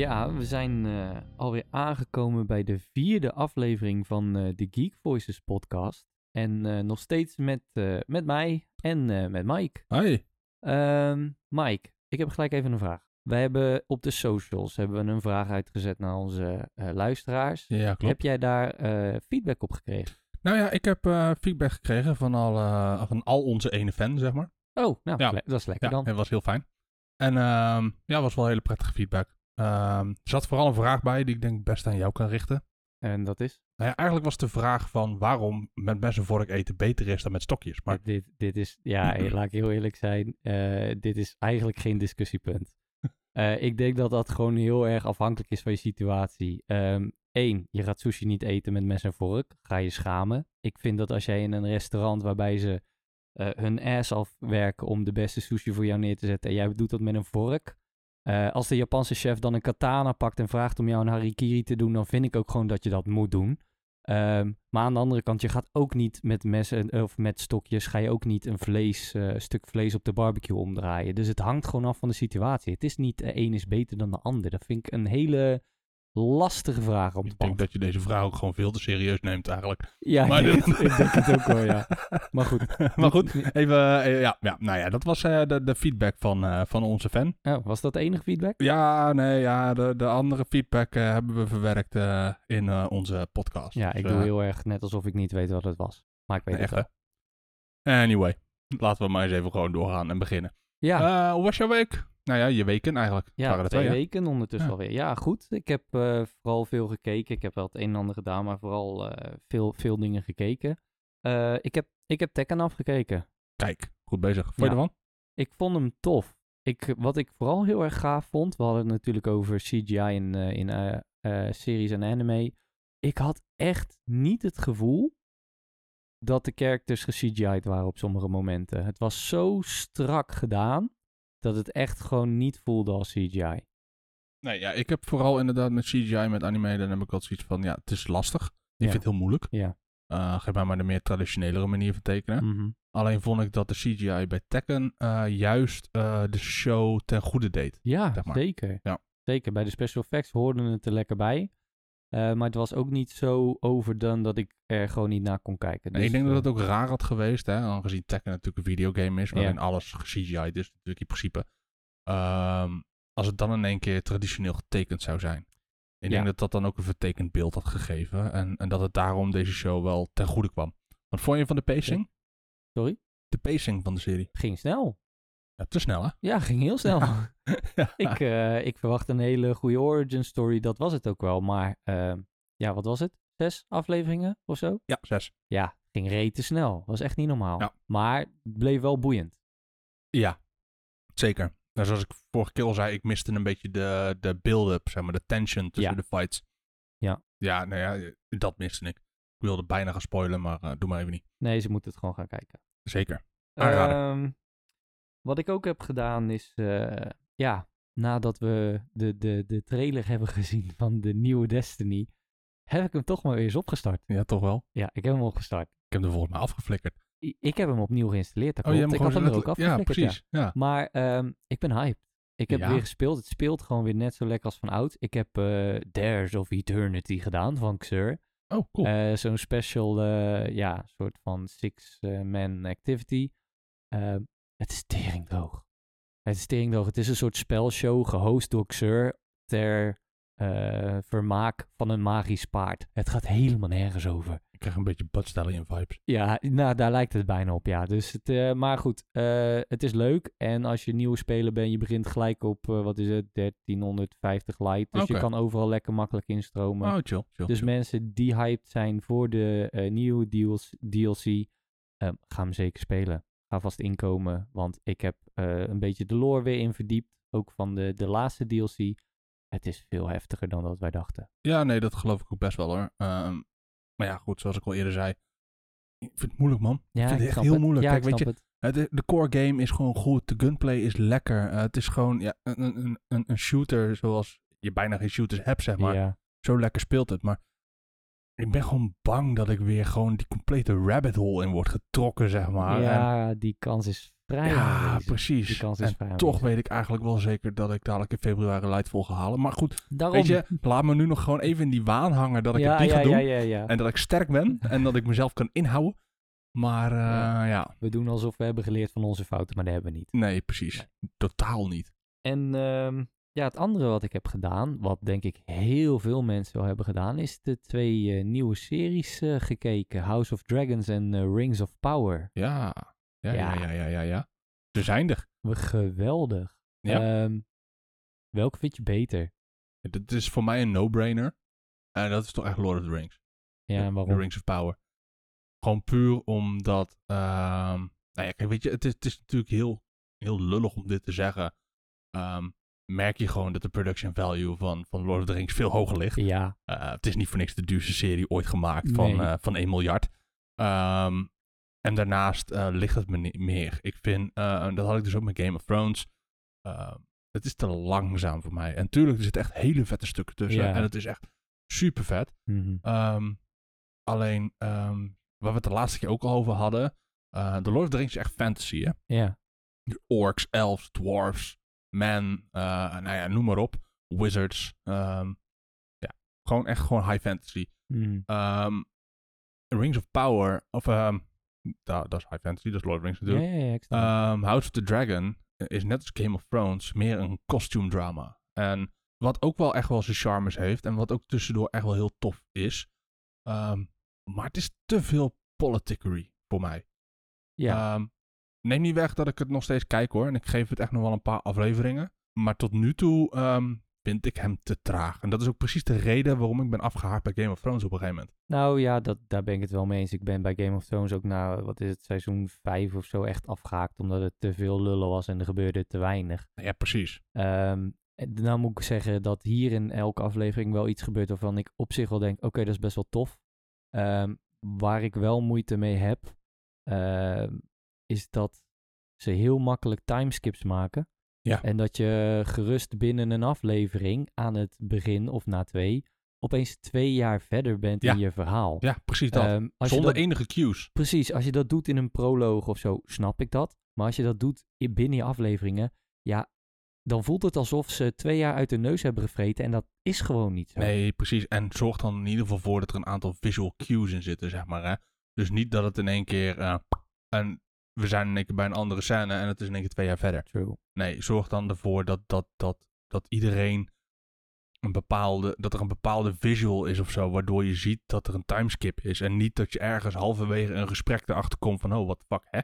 Ja, we zijn eh, alweer aangekomen bij de vierde aflevering van eh, de Geek Voices podcast. En eh, nog steeds met, met mij en met Mike. Hoi. Ehm, Mike, ik heb gelijk even een vraag. Wij hebben op de socials hebben we een vraag uitgezet naar onze luisteraars. Ja, klopt. Heb jij daar feedback op gekregen? Nou ja, ik heb feedback gekregen van al, van al onze ene fan, zeg maar. Oh, nou, Ja. dat is lekker Ja, dan. dat was heel fijn. En ehm ja, was wel hele prettige feedback. Ehm, er zat vooral een vraag bij die ik denk best aan jou kan richten. En dat is? Nou ja, eigenlijk was de vraag van waarom met mes en vork eten beter is dan met stokjes. Maar Dit, dit is, ja, laat ik heel eerlijk zijn. eh, dit is eigenlijk geen discussiepunt. Eh, ik denk dat dat gewoon heel erg afhankelijk is van je situatie. Eén, je gaat sushi niet eten met mes en vork. Ga je schamen. Ik vind dat als jij in een restaurant waarbij ze eh, hun ass afwerken om de beste sushi voor jou neer te zetten en jij doet dat met een vork. Eh, als de Japanse chef dan een katana pakt en vraagt om jou een harikiri te doen, dan vind ik ook gewoon dat je dat moet doen. Ehm, maar aan de andere kant, je gaat ook niet met messen of met stokjes, ga je ook niet een vlees, eh, stuk vlees op de barbecue omdraaien. Dus het hangt gewoon af van de situatie. Het is niet de een is beter dan de ander. Dat vind ik een hele lastige vraag om te ik denk dat je deze vraag ook gewoon veel te serieus neemt eigenlijk. Ja, Maar ik, denk, ik denk het ook wel, ja. Maar goed. maar goed, even, eh, ja, ja, nou ja, dat was eh, de, de feedback van, eh, van onze fan. Oh, was dat de enige feedback? Ja, nee, ja, de, de andere feedback hebben we verwerkt in onze podcast. Ja, ik Dus, doe heel erg net alsof ik niet weet wat het was. Maar ik weet Echt, het wel. Anyway, laten we maar eens even gewoon doorgaan en beginnen. Ja, hoe was jouw week? Nou ja, je weken eigenlijk. Ja twee weken ondertussen Ja. alweer. Ja, goed. Ik heb eh, vooral veel gekeken. Ik heb wel het een en ander gedaan, maar vooral eh, veel, veel dingen gekeken. Eh, ik, heb, ik heb Tekken afgekeken. Kijk, Goed bezig. Vond je ervan? Ik vond hem tof. Ik, wat ik vooral heel erg gaaf vond, we hadden het natuurlijk over CGI in, in series en anime. Ik had echt niet het gevoel dat de characters ge-CGI'd waren op sommige momenten. Het was zo strak gedaan dat het echt gewoon niet voelde als CGI. Nee, ja, ik heb vooral inderdaad met CGI, met anime, dan heb ik altijd zoiets van, ja, het is lastig. Ik Ja. vind het heel moeilijk. Ja. Eh, geef mij maar de meer traditionelere manier van tekenen. Mhm. Alleen vond ik dat de CGI bij Tekken eh, juist eh, de show ten goede deed. Ja, Zeg maar. zeker. Ja. Zeker. Bij de special effects hoorden het er lekker bij. Eh, maar het was ook niet zo overdone dat ik er gewoon niet naar kon kijken. Dus, ik denk dat eh, het ook raar had geweest, hè, aangezien Tekken natuurlijk een videogame is, waarin Ja. alles CGI is, natuurlijk in principe. Ehm, als het dan in één keer traditioneel getekend zou zijn. Ik Ja. denk dat dat dan ook een vertekend beeld had gegeven. En, en dat het daarom deze show wel ten goede kwam. Wat vond je van de pacing? Sorry? De pacing van de serie. Ging snel. Ja, te snel, hè? Ja, ging heel snel. ja. ik, eh, ik verwacht een hele goede origin story. Dat was het ook wel. Maar ehm, ja, wat was het? Zes afleveringen of zo? ja, zes. Ja, ging rete snel. Was echt niet normaal. Ja. Maar het bleef wel boeiend. Ja, zeker. Nou, zoals ik vorige keer al zei, ik miste een beetje de, de build-up, zeg maar, de tension tussen de fights. Ja. Ja, nou ja, dat miste ik. Ik wilde bijna gaan spoilen, maar eh, doe maar even niet. Nee, ze moeten het gewoon gaan kijken. Zeker. Aanrader. Ehm, wat ik ook heb gedaan is, eh, ja, nadat we de, de, de trailer hebben gezien van de nieuwe Destiny, heb ik hem toch maar weer eens opgestart. Ja, toch wel. Ja, ik heb hem opgestart. Ik heb hem volgens mij afgeflikkerd. I- Ik heb hem opnieuw geïnstalleerd, dat Oh, je klopt. hebt ik had hem er ook afgeflikkerd, Ja, precies. Ja. Maar ehm, ik ben hyped. Ik heb Ja. weer gespeeld. Het speelt gewoon weer net zo lekker als van oud. Ik heb eh Dares of Eternity gedaan van Xur. Oh, cool. Eh, Zo'n special, ja, soort van six-man activity. Het is teringdroog. Het is teringdroog. Het is een soort spelshow gehost door Xur ter eh, vermaak van een magisch paard. Het gaat helemaal nergens over. ik krijg een beetje Bud Stallion vibes. Ja, nou, daar lijkt het bijna op, ja. Dus het, eh, maar goed, eh, het is leuk. En als je nieuwe speler bent, je begint gelijk op, wat is het, 1350 light. Dus je kan overal lekker makkelijk instromen. Oh, chill. chill, Dus chill. mensen die hyped zijn voor de nieuwe deals, DLC, eh, ga hem zeker spelen. Ga vast inkomen, want ik heb eh, een beetje de lore weer in verdiept. Ook van de, de laatste DLC. Het is veel heftiger dan dat wij dachten. Ja, nee, dat geloof ik ook best wel hoor. Ehm, maar ja, goed, zoals ik al eerder zei. Ik vind het moeilijk, man. Ja, ik vind het echt heel het. moeilijk. Ja, Kijk, weet je, het. Het, de core game is gewoon goed. De gunplay is lekker. Eh, het is gewoon ja, een, een, een, een shooter zoals je bijna geen shooters hebt, zeg maar. ja. Zo lekker speelt het. Maar ik ben gewoon bang dat ik weer gewoon die complete rabbit hole in word getrokken, zeg maar. En ja, die kans is vrij ja, aanwezig. Die precies. kans is En vrij toch weet ik eigenlijk wel zeker dat ik dadelijk in februari Lightfall ga halen. Maar goed, Daarom. weet je, laat me nu nog gewoon even in die waan hangen dat ik ja, het niet ja, ga. En dat ik sterk ben en dat ik mezelf kan inhouden. Maar eh, Ja. ja. We doen alsof we hebben geleerd van onze fouten, maar dat hebben we niet. nee, precies. Totaal niet. En ehm, ja, het andere wat ik heb gedaan, wat denk ik heel veel mensen wel hebben gedaan, is de twee eh, nieuwe series eh, gekeken. House of Dragons en eh, Rings of Power. Ja. Ja, ja, Ja. ja, ja. Ze zijn er. We geweldig. Ja. Ehm, welke vind je beter? Dit is voor mij een no-brainer. En dat is toch echt Lord of the Rings. Ja, en The waarom? Rings of Power. Gewoon puur omdat... ehm, nou ja, kijk, weet je, het is, het is natuurlijk heel, heel lullig om dit te zeggen. Ehm, merk je gewoon dat de production value van, van Lord of the Rings veel hoger ligt. Ja, Eh, het is niet voor niks de duurste serie ooit gemaakt van, Nee. eh, van 1 miljard. Ehm, en daarnaast eh, ligt het me niet meer. Ik vind, dat had ik dus ook met Game of Thrones. ehm, het is te langzaam voor mij. En tuurlijk, er zitten echt hele vette stukken tussen. Ja. En het is echt super vet. mhm. Ehm, alleen, ehm, waar we het de laatste keer ook al over hadden. The Lord of the Rings is echt fantasy, hè? ja. Orcs, elves, dwarfs, men, eh, nou ja, noem maar op. Wizards. ehm, ja, gewoon echt gewoon high fantasy. Ehm, Rings of Power, of ehm, dat, dat is high fantasy, dat is Lord of the Rings natuurlijk. ja, ja, House of the Dragon is net als Game of Thrones meer een costume drama. En wat ook wel echt wel zijn charmes heeft en wat ook tussendoor echt wel heel tof is. Maar het is te veel politickery voor mij. ja. Neem niet weg dat ik het nog steeds kijk hoor. En ik geef het echt nog wel een paar afleveringen. Maar tot nu toe ehm, vind ik hem te traag. En dat is ook precies de reden waarom ik ben afgehaakt bij Game of Thrones op een gegeven moment. Nou ja, dat, daar ben ik het wel mee eens. Ik ben bij Game of Thrones ook na, wat is het, seizoen 5 of zo echt afgehaakt. Omdat het te veel lullen was en er gebeurde te weinig. Ja, precies. En nou moet ik zeggen dat hier in elke aflevering wel iets gebeurt waarvan ik op zich wel denk, oké, dat is best wel tof. Ehm, waar ik wel moeite mee heb, ehm, is dat ze heel makkelijk timeskips maken. Ja. En dat je gerust binnen een aflevering aan het begin of na twee, opeens twee jaar verder bent Ja. in je verhaal. Ja, precies dat. Ehm, Zonder dat- enige cues. Precies, als je dat doet in een proloog of zo, snap ik dat. Maar als je dat doet binnen je afleveringen, ja, dan voelt het alsof ze twee jaar uit de neus hebben gevreten. En dat is gewoon niet zo. Nee, precies. En zorg dan in ieder geval voor dat er een aantal visual cues in zitten, zeg maar. Hè? Dus niet dat het in één keer... eh, en we zijn in één keer bij een andere scène en het is in één keer twee jaar verder. True. Nee, zorg dan ervoor dat, dat, dat, dat iedereen een bepaalde, dat er een bepaalde visual is of zo, waardoor je ziet dat er een timeskip is. En niet dat je ergens halverwege een gesprek erachter komt van, oh, the fuck, hè?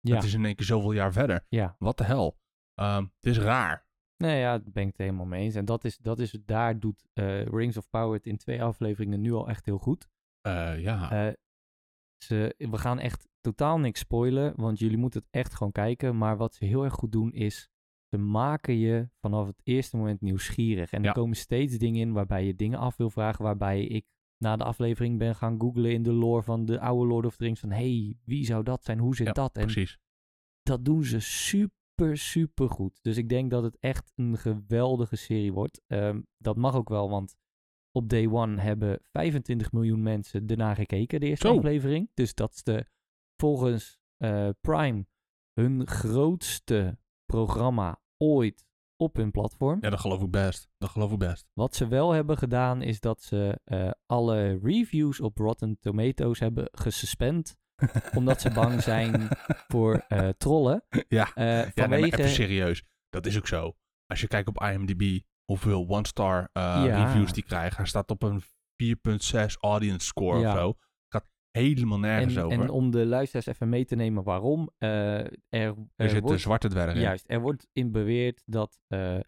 Ja, Het is in één keer zoveel jaar verder. ja. Wat de hel? Ehm, het is raar. Nee, ja, daar ben ik het helemaal mee eens. En dat is, dat is daar doet eh, Rings of Power het in twee afleveringen nu al echt heel goed. Eh, ja. Eh, ze, we gaan echt totaal niks spoilen, want jullie moeten het echt gewoon kijken. Maar wat ze heel erg goed doen is, ze maken je vanaf het eerste moment nieuwsgierig. En er komen steeds dingen in waarbij je dingen af wil vragen, waarbij ik na de aflevering ben gaan googlen in de lore van de oude Lord of the Rings. Van, hey, wie zou dat zijn? Hoe zit ja, dat? En precies. dat doen ze super, super goed. Dus ik denk dat het echt een geweldige serie wordt. Ehm, dat mag ook wel, want op day one hebben 25 miljoen mensen ernaar gekeken, de eerste Zo. aflevering. Dus dat is de, volgens eh, Prime hun grootste programma ooit op hun platform. Ja, dat geloof ik best. Dat geloof ik best. Wat ze wel hebben gedaan, is dat ze eh, alle reviews op Rotten Tomatoes hebben gesuspend. omdat ze bang zijn voor eh, trollen. Ja. Eh, Ja, nee, vanwege... even serieus. Dat is ook zo. Als je kijkt op IMDb, hoeveel one-star eh, Ja. reviews die krijgt. Hij staat op een 4.6 audience score Ja. of zo. Gaat helemaal nergens en, over. en om de luisteraars even mee te nemen waarom. eh, er, er er wordt, zwarte dwergen in. Juist, er wordt in beweerd dat eh,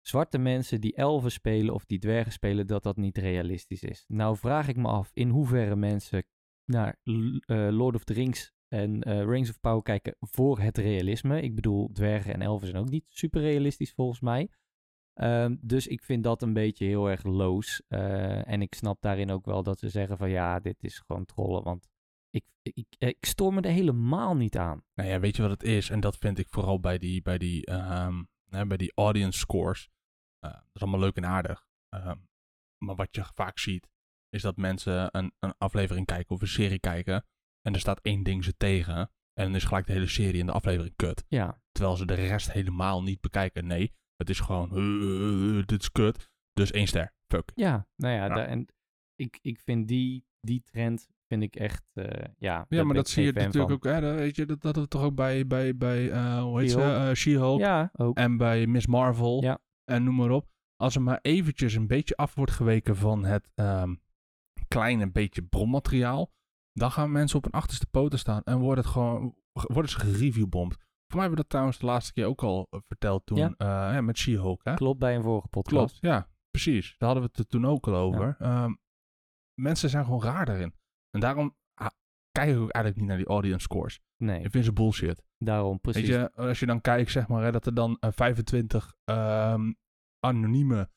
zwarte mensen die elfen spelen of die dwergen spelen, dat dat niet realistisch is. Nou vraag ik me af in hoeverre mensen naar Lord of the Rings en Rings of Power kijken voor het realisme. Ik bedoel, dwergen en elfen zijn ook niet super realistisch volgens mij. Ehm, dus ik vind dat een beetje heel erg loos. Eh, en ik snap daarin ook wel dat ze zeggen van ja, dit is gewoon trollen. Want ik, ik, ik stoor me er helemaal niet aan. Nou ja, weet je wat het is? En dat vind ik vooral bij die, bij die, ehm, hè, bij die audience scores. Eh, dat is allemaal leuk en aardig. Ehm, maar wat je vaak ziet, is dat mensen een, een aflevering kijken of een serie kijken. En er staat één ding ze tegen. En dan is gelijk de hele serie en de aflevering kut. Ja, Terwijl ze de rest helemaal niet bekijken. Nee, het is gewoon, eh, eh, dit is kut. Dus één ster. Fuck. ja nou ja, Ja. da- en ik, ik vind die, die trend vind ik echt, eh, ja. Ja, maar dat zie je natuurlijk van. ook. Hè, dat, weet je, dat, dat we toch ook bij, bij, bij eh, hoe heet ze? She-Hulk. Eh, She-Hulk. Ja, ook. En bij Miss Marvel. Ja. En noem maar op. Als er maar eventjes een beetje af wordt geweken van het ehm, kleine beetje bronmateriaal. Dan gaan mensen op hun achterste poten staan. En wordt het gewoon, worden ze gereviewbomd. Voor mij hebben we dat trouwens de laatste keer ook al eh, verteld toen. Ja. eh, ja, met She-Hulk. Hè? Klopt bij een vorige podcast. Klopt, ja, precies. Daar hadden we het toen ook al over. Ehm, mensen zijn gewoon raar daarin. En daarom ah, kijk ik ook eigenlijk niet naar die audience scores. Nee, Ik vind ze bullshit. daarom precies. Weet je, als je dan kijkt, zeg maar, hè, dat er dan eh, 25 ehm, anonieme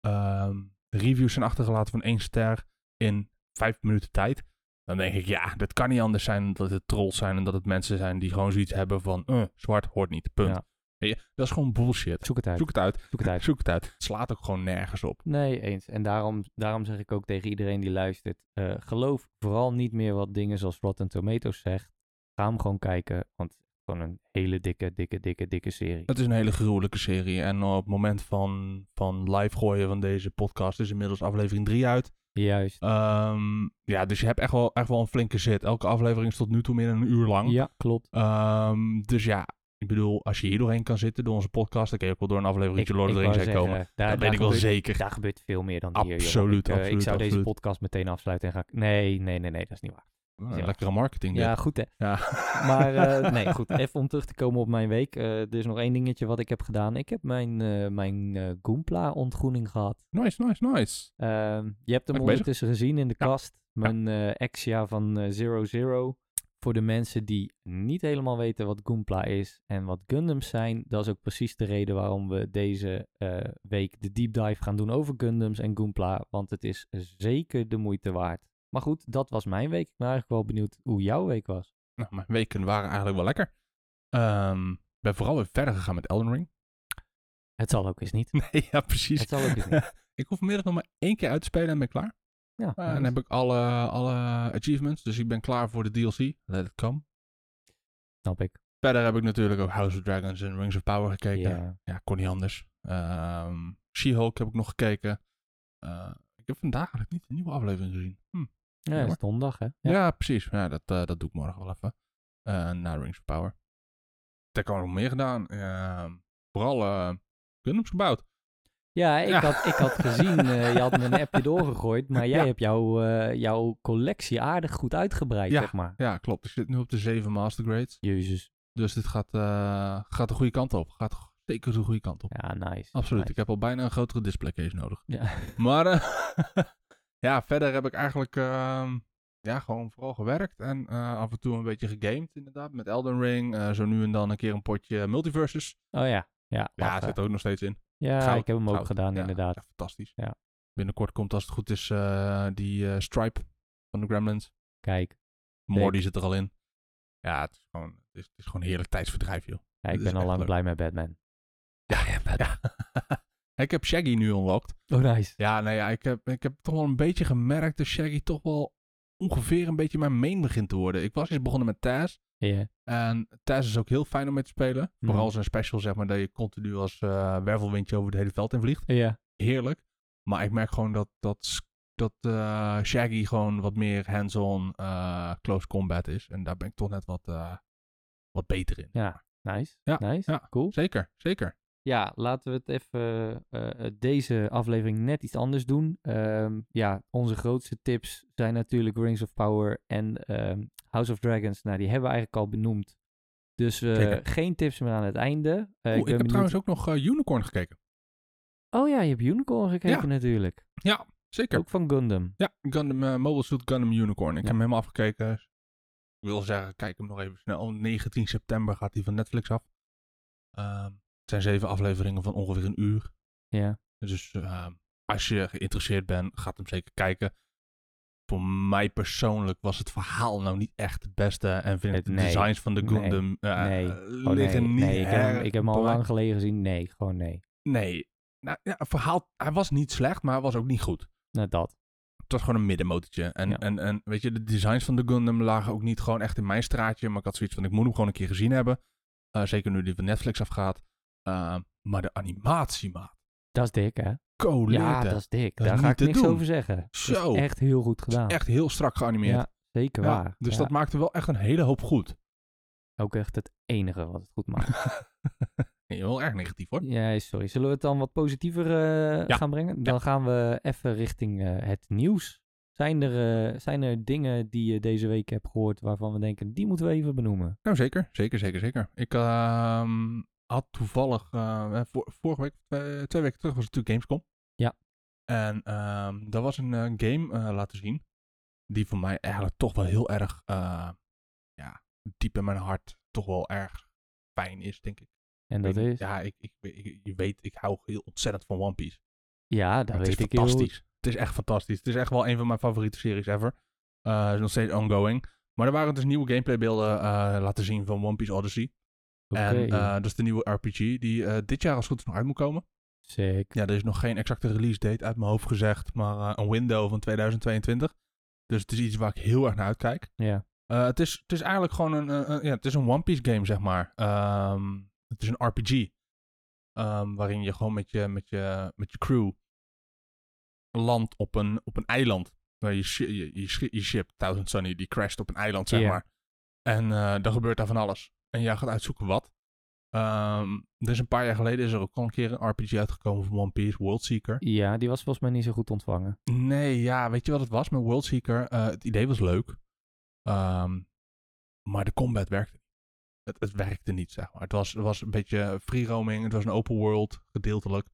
ehm, reviews zijn achtergelaten van één ster in vijf minuten tijd. Dan denk ik, ja, dat kan niet anders zijn dan dat het trolls zijn en dat het mensen zijn die gewoon zoiets hebben van, eh, zwart hoort niet, punt. Ja. Dat is gewoon bullshit. Zoek het uit. Zoek het uit. Zoek het uit. Zoek het uit. Het slaat ook gewoon nergens op. Nee, eens. En daarom, daarom zeg ik ook tegen iedereen die luistert: eh, geloof vooral niet meer wat dingen zoals Rotten Tomatoes zegt. Ga hem gewoon kijken, want het is gewoon een hele dikke, dikke, dikke, dikke serie. Het is een hele gruwelijke serie. En op het moment van, van live gooien van deze podcast is inmiddels aflevering 3 uit. Juist. Ehm, ja, dus je hebt echt wel, echt wel een flinke zit. Elke aflevering is tot nu toe meer dan een uur lang. Ja, klopt. Ehm, dus ja, ik bedoel, als je hier doorheen kan zitten door onze podcast, dan kun je ook wel door een aflevering Ik, Lord of ik the Rings heen komen. daar, Dat daar weet ik wel gebeurt- zeker. Daar gebeurt veel meer dan hier. joh. Absoluut, ik, eh, ik absoluut, zou deze podcast meteen afsluiten en ga ik... Nee, nee, nee, nee, dat is niet waar. Ah, Ja. Lekkere marketing dit. Ja, goed hè. Ja. Maar eh, nee, goed. Even om terug te komen op mijn week. Eh, er is nog één dingetje wat ik heb gedaan. Ik heb mijn, eh mijn eh Goompla-ontgroening gehad. Nice, nice, nice. Ehm, je hebt hem ondertussen gezien in de Ja. kast. Mijn Exia van Zero Zero. Voor de mensen die niet helemaal weten wat Goompla is en wat Gundams zijn, dat is ook precies de reden waarom we deze week de deep dive gaan doen over Gundams en Goompla. Want het is zeker de moeite waard. Maar goed, dat was mijn week. Ik ben eigenlijk wel benieuwd hoe jouw week was. Nou, mijn weken waren eigenlijk wel lekker. Ehm, Ik ben vooral weer verder gegaan met Elden Ring. Het zal ook eens niet. Nee, ja, precies. Het zal ook eens niet. ik hoef vanmiddag nog maar één keer uit te spelen en ben ik klaar. Ja, Eh, en nice. dan heb ik alle, alle achievements, dus ik ben klaar voor de DLC. Let it come. snap ik. Verder heb ik natuurlijk ook House of Dragons en Rings of Power gekeken. Ja. Ja, kon niet anders. Ehm She-Hulk heb ik nog gekeken. Eh, ik heb vandaag eigenlijk niet een nieuwe aflevering gezien. Hm. Ja, is donderdag, hè? Ja, precies. Ja, dat, eh, dat doe ik morgen wel even. Eh, na Rings of Power. Daar kan ik nog meer gedaan. Ehm, vooral eh Gundams gebouwd. Ja, ik, Ja. Had, ik had gezien, je had me een appje doorgegooid, maar jij Ja. hebt jouw, jouw collectie aardig goed uitgebreid, Ja. zeg maar. Ja, klopt. Ik zit nu op de 7 Master Grades. Jezus. Dus dit gaat, gaat de goede kant op. Gaat zeker de goede kant op. Ja, nice. Absoluut. nice. Ik heb al bijna een grotere display case nodig. Ja. Maar ja, verder heb ik eigenlijk ehm, ja, gewoon vooral gewerkt. En eh, af en toe een beetje gegamed inderdaad. Met Elden Ring. Eh, zo nu en dan een keer een potje Multiversus. Oh ja, ja. Ja, zit er ook nog steeds in. ja Goud, ik heb hem ook gedaan, Ja, inderdaad. echt fantastisch. Ja. Binnenkort komt als het goed is eh, die Stripe van de Gremlins. Kijk, Morty zit er al in. Ja, het is gewoon, het is, het is gewoon een heerlijk tijdsverdrijf, joh. ja, ik ben al lang leuk. blij met Batman. Ja, ja. ik heb Shaggy nu unlocked. Oh, nice. Ja, nee, ja, ik, heb, ik heb toch wel een beetje gemerkt dat Shaggy toch wel ongeveer een beetje mijn main begint te worden. Ik was eens begonnen met Taz. Ja, En Taz is ook heel fijn om mee te spelen. Mhm. Vooral zijn special, zeg maar, dat je continu als eh wervelwindje over het hele veld in vliegt. ja. Heerlijk. Maar ik merk gewoon dat, dat, dat eh, Shaggy gewoon wat meer hands-on eh, close combat is. En daar ben ik toch net wat, wat beter in. ja. Nice. Ja, nice. ja. Cool. Zeker, zeker. Ja, laten we het even eh, eh, deze aflevering net iets anders doen. Ehm, ja, onze grootste tips zijn natuurlijk Rings of Power en ehm, House of Dragons. Nou, die hebben we eigenlijk al benoemd. Dus geen tips meer aan het einde. Eh, Oeh, ik heb benieuwd- trouwens ook nog Unicorn gekeken. Oh ja, je hebt Unicorn gekeken Ja. natuurlijk. Ja, zeker. Ook van Gundam. Ja, Gundam, Mobile Suit Gundam Unicorn. Ik Ja. heb hem helemaal afgekeken. Ik wil zeggen, kijk hem nog even snel. 19 september gaat hij van Netflix af. Ehm, zijn zeven afleveringen van ongeveer een uur. Ja. Dus ehm, als je geïnteresseerd bent, gaat hem zeker kijken. Voor mij persoonlijk was het verhaal nou niet echt het beste. En vind ik de designs van de Nee. Gundam eh, Nee. eh, Oh, nee. liggen niet nee, ik heb, hem, erg ik heb hem al lang geleden gezien. Nee, gewoon nee. Nee. Nou, ja, het verhaal, hij was niet slecht, maar hij was ook niet goed. Nou, dat. het was gewoon een middenmotortje. En, Ja. en, en weet je, de designs van de Gundam lagen ook niet gewoon echt in mijn straatje. Maar ik had zoiets van, ik moet hem gewoon een keer gezien hebben. Eh, zeker nu die van Netflix afgaat. Uh, maar de animatie, maat. Dat is dik, hè? Ja, dat is dik. Dat is Daar ga ik niks doen. over zeggen. Dat Zo. echt heel goed gedaan. Echt heel strak geanimeerd. ja, zeker Ja, waar. dus Ja, dat maakte wel echt een hele hoop goed. ook echt het enige wat het goed maakt. nee, wel erg negatief hoor. ja, sorry. Zullen we het dan wat positiever eh, Ja. gaan brengen? Dan gaan we even richting eh, het nieuws. Zijn er, eh, zijn er dingen die je deze week hebt gehoord waarvan we denken, die moeten we even benoemen? Nou, zeker. Zeker, zeker, zeker. Ik ehm, had toevallig, eh, vor- vorige week, twee, twee weken terug was het natuurlijk Gamescom. Ja. En ehm daar was een eh, game eh, laten zien, die voor mij eigenlijk toch wel heel erg, eh, ja, diep in mijn hart toch wel erg fijn is, denk ik. En dat is? Ja, ik, ik, ik- je weet, ik hou heel ontzettend van One Piece. Ja, dat weet het is ik heel goed. fantastisch. Het is echt fantastisch. Het is echt wel een van mijn favoriete series ever. Eh, het is nog steeds ongoing. Maar er waren dus nieuwe gameplaybeelden eh, laten zien van One Piece Odyssey. En eh, dat is de nieuwe RPG die eh, dit jaar als goed is nog uit moet komen. sick. Ja, er is nog geen exacte release date uit mijn hoofd gezegd, maar eh, een window van 2022. Dus het is iets waar ik heel erg naar uitkijk. Ja, het, is, het is eigenlijk gewoon een, ja, het is een One Piece game, zeg maar. Ehm, het is een RPG. ehm, waarin je gewoon met je, met je, met je crew landt op een, op een eiland. Waar je, je, je, je ship, Thousand Sunny, die crasht op een eiland, zeg maar. En dan gebeurt daar van alles. En jij gaat uitzoeken wat. Er is een paar jaar geleden is er ook al een keer een RPG uitgekomen van One Piece, Worldseeker. ja, die was volgens mij niet zo goed ontvangen. Nee, ja, weet je wat het was met Worldseeker? Eh het idee was leuk. Ehm, maar de combat werkte niet. Het, het werkte niet, zeg maar. Het was, het was een beetje free roaming. Het was een open world, gedeeltelijk.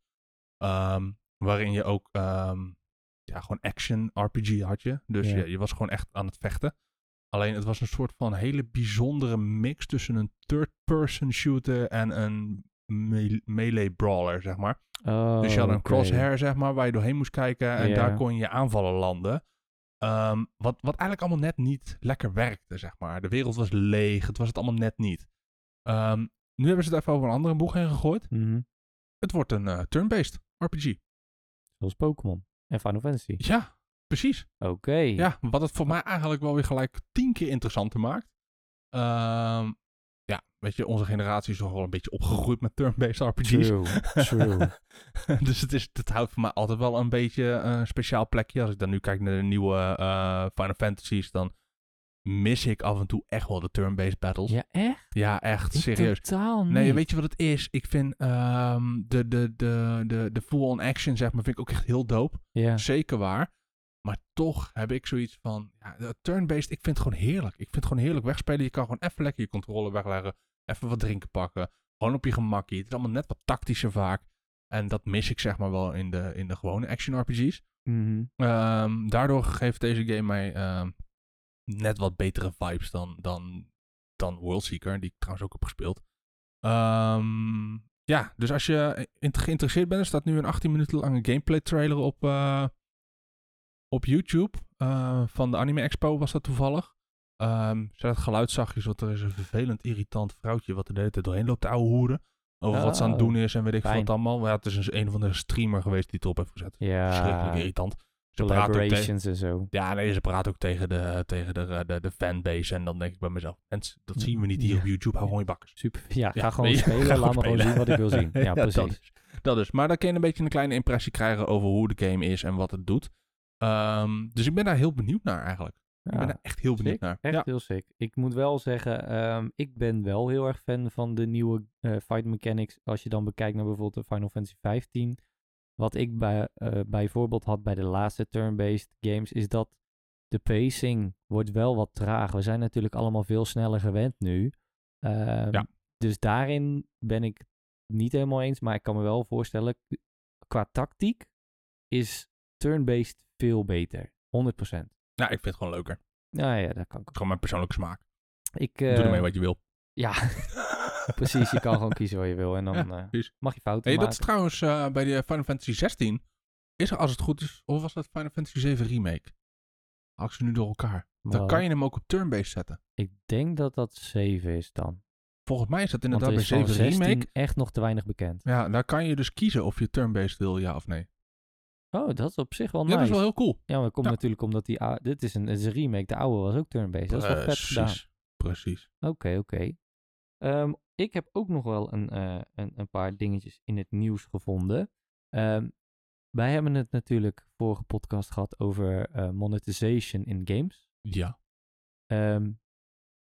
Ehm, waarin je ook ja, gewoon action RPG had je. Dus Ja. je, je was gewoon echt aan het vechten. Alleen het was een soort van hele bijzondere mix tussen een third-person shooter en een me- melee brawler, zeg maar. Oh, Dus je had een crosshair, zeg maar, waar je doorheen moest kijken. En daar kon je je aanvallen landen. Ehm, wat, wat eigenlijk allemaal net niet lekker werkte, zeg maar. De wereld was leeg. Het was het allemaal net niet. Ehm, nu hebben ze het even over een andere boeg heen gegooid. Mhm. Het wordt een eh, turn-based RPG. Zoals Pokémon en Final Fantasy. Ja, precies. Oké. Ja, wat het voor mij eigenlijk wel weer gelijk tien keer interessanter maakt. Ehm, ja, weet je, onze generatie is toch wel een beetje opgegroeid met turn-based RPG's. True, true. dus het, is, het houdt voor mij altijd wel een beetje een speciaal plekje. Als ik dan nu kijk naar de nieuwe eh, Final Fantasies, dan mis ik af en toe echt wel de turn-based battles. Ja, Ja, echt? echt, Ik serieus. Totaal niet. Nee, weet je wat het is? Ik vind ehm, de, de, de, de, de full-on action, zeg maar, vind ik ook echt heel dope. Ja. Zeker waar. Maar toch heb ik zoiets van, ja, turn-based, ik vind het gewoon heerlijk. Ik vind het gewoon heerlijk wegspelen. Je kan gewoon even lekker je controle wegleggen. Even wat drinken pakken. Gewoon op je gemakkie. Het is allemaal net wat tactischer vaak. En dat mis ik zeg maar wel in de, in de gewone action RPG's. Mhm. Ehm, daardoor geeft deze game mij ehm, net wat betere vibes dan, dan, dan Worldseeker, die ik trouwens ook heb gespeeld. Ehm, ja, dus als je geïnteresseerd bent, er staat nu een 18 minuten lange gameplay trailer op, eh, op YouTube. Eh, van de Anime Expo was dat toevallig. Ehm zet het geluid zachtjes, want er is een vervelend irritant vrouwtje wat er de hele tijd doorheen loopt te ouwe hoeren. Over wat ze aan het Oh, doen is en weet ik veel wat allemaal. Maar ja, het is een, een of andere streamer geweest die het erop heeft gezet. Ja. irritant. Ze praat ook tegen, en zo. ja, nee, ze praat ook tegen de, tegen de, de, de fanbase. En dan denk ik bij mezelf, mensen, dat zien we niet hier Ja. op YouTube. Hou gewoon je bakkers. Super. Ja, Ja, ga gewoon nee, spelen. ga Laat me gewoon zien wat ik wil zien. Ja, Ja, dat precies. is, dat is. Maar dan kun je een beetje een kleine impressie krijgen over hoe de game is en wat het doet. Ehm, dus ik ben daar heel benieuwd naar eigenlijk. ik ben daar echt heel benieuwd sick. naar. Echt Ja. heel sick. Ik moet wel zeggen, ehm, ik ben wel heel erg fan van de nieuwe eh, fight mechanics. Als je dan bekijkt naar bijvoorbeeld de Final Fantasy 15. Wat ik bij, eh, bijvoorbeeld had bij de laatste turn-based games, is dat de pacing wordt wel wat traag. We zijn natuurlijk allemaal veel sneller gewend nu. Ehm, Ja. Dus daarin ben ik het niet helemaal eens. Maar ik kan me wel voorstellen, qua tactiek is turn-based veel beter. 100%. Nou, ik vind het gewoon leuker. Nou ja, dat kan ik ook. Gewoon mijn persoonlijke smaak. Ik, Doe eh, ermee wat je wil. Ja, precies. Je kan gewoon kiezen wat je wil. En dan Ja, eh, mag je fouten Hey, dat maken. is trouwens eh, bij de Final Fantasy 16. Is er als het goed is, of was dat Final Fantasy 7 Remake? Haal ze nu door elkaar. Dan kan je hem ook op turn-based zetten. Ik denk dat dat 7 is dan. Volgens mij is dat inderdaad er bij is van 7 16 Remake. echt nog te weinig bekend. Ja, daar kan je dus kiezen of je turn-based wil, ja of nee. Oh, dat is op zich wel Ja, nice. dat is wel heel cool. Ja, maar dat komt Ja. natuurlijk omdat die... Dit is een, is een remake. De oude was ook turn-based. Dat is wel vet gedaan. Precies. Precies. Oké, oké. Ehm, ik heb ook nog wel een, eh, een, een paar dingetjes in het nieuws gevonden. Ehm, wij hebben het natuurlijk vorige podcast gehad over eh, monetization in games. Ja. Ehm,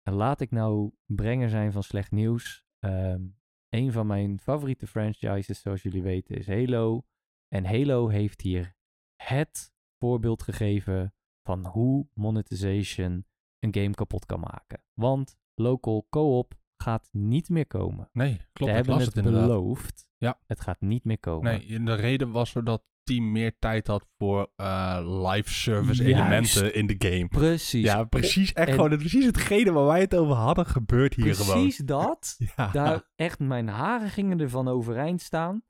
en laat ik nou brenger zijn van slecht nieuws. Een van mijn favoriete franchises, zoals jullie weten, is Halo. En Halo heeft hier het voorbeeld gegeven van hoe monetization een game kapot kan maken. Want local co-op gaat niet meer komen. Nee, klopt. Ze hebben het, beloofd. Ja. Het gaat niet meer komen. Nee, de reden was dat het team meer tijd had voor eh, live service Juist. elementen in de game. Precies. Ja, precies. Echt En- gewoon, het- precies hetgene waar wij het over hadden, gebeurt hier gewoon. Precies dat. Ja. Daar echt mijn haren gingen ervan overeind staan.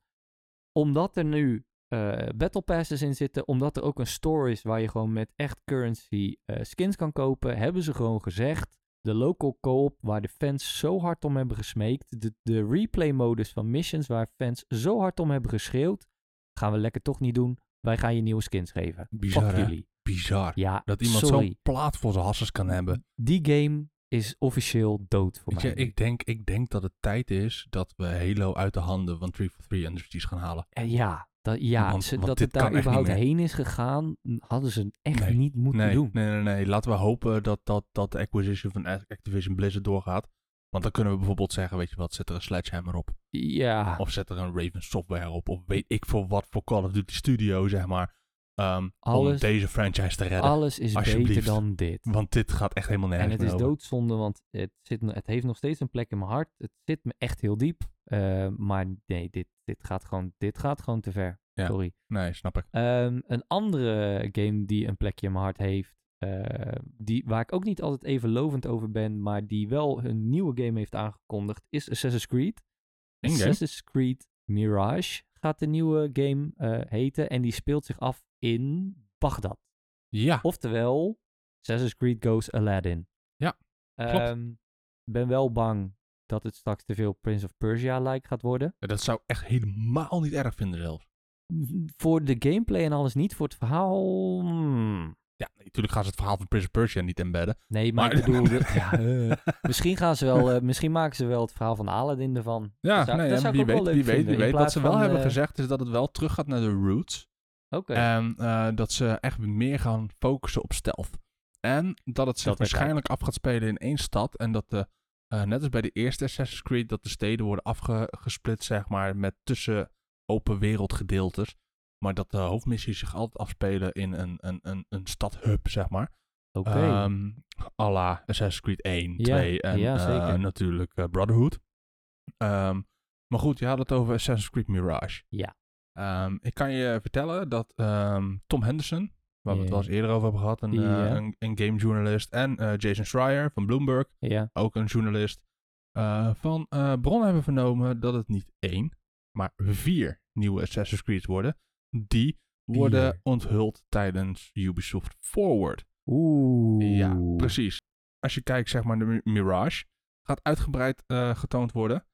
Omdat er nu eh, battle passes in zitten. Omdat er ook een store is waar je gewoon met echt currency eh, skins kan kopen. Hebben ze gewoon gezegd. De local co-op waar de fans zo hard om hebben gesmeekt. De, de replay modus van missions waar fans zo hard om hebben geschreeuwd. Gaan we lekker toch niet doen. Wij gaan je nieuwe skins geven. Bizar, jullie. Bizar. Ja, Dat iemand zo'n plaat voor zijn hassers kan hebben. Die game is officieel dood voor mij. ik denk, ik denk dat het tijd is dat we Halo uit de handen van 343 Industries gaan halen. Eh, ja, dat, ja Want- ze- want dat het daar überhaupt heen is gegaan, hadden ze echt Nee, niet moeten Nee, doen. nee, nee, nee. Laten we hopen dat, dat, dat de acquisition van Activision Blizzard doorgaat. Want dan kunnen we bijvoorbeeld zeggen, weet je wat, zet er een Sledgehammer op. Ja, Of zet er een Raven Software op. Of weet ik voor wat voor Call of Duty Studio, zeg maar. Ehm, om deze franchise te redden. alles is beter dan dit. Want dit gaat echt helemaal nergens En het is over. doodzonde, want het, zit, het heeft nog steeds een plek in mijn hart. Het zit me echt heel diep. Eh, maar nee, dit, dit, gaat gewoon, dit gaat gewoon te ver. Ja. Sorry. Nee, snap ik. Ehm, een andere game die een plekje in mijn hart heeft, eh, die, waar ik ook niet altijd even lovend over ben, maar die wel een nieuwe game heeft aangekondigd, is Assassin's Creed. Assassin's Creed Mirage gaat de nieuwe game eh, heten en die speelt zich af in Bagdad. Ja, Oftewel, Assassin's Creed Goes Aladdin. Ja, klopt. Ehm, ben wel bang dat het straks te veel Prince of Persia-like gaat worden. dat zou echt helemaal niet erg vinden zelfs. Voor de gameplay en alles niet, voor het verhaal... hmm. Ja, natuurlijk gaan ze het verhaal van Prince of Persia niet embedden. Nee, maar, Maar- ik bedoel, ja, misschien, gaan ze wel, eh, misschien maken ze wel het verhaal van Aladdin ervan. Ja, Dat zou- nee, dat ja, zou ik wie weet, wie weet, wie weet. Wat ze wel van, hebben eh, gezegd is dat het wel terug gaat naar de roots. En eh, dat ze echt meer gaan focussen op stealth. En dat het zich Dat waarschijnlijk af gaat spelen in één stad. En dat de, eh, net als bij de eerste Assassin's Creed, dat de steden worden afgesplitst, zeg maar, met tussen open wereld gedeeltes. Maar dat de hoofdmissies zich altijd afspelen in een, een, een, een stad-hub, zeg maar. oké. Ehm à la Assassin's Creed 1, Ja, 2 en ja, eh, natuurlijk Brotherhood. Ehm, maar goed, je had het over Assassin's Creed Mirage. Ja. Ehm, ik kan je vertellen dat ehm, Tom Henderson, waar we het wel eens eerder over hebben gehad, een, eh, een, een gamejournalist, en eh, Jason Schreier van Bloomberg, ook een journalist, eh, van bronnen hebben vernomen dat het niet één, maar vier nieuwe Assassin's Creed worden. Die worden onthuld tijdens Ubisoft Forward. Oeh. Ja, precies. Als je kijkt, zeg maar, de Mi- Mirage gaat uitgebreid getoond worden.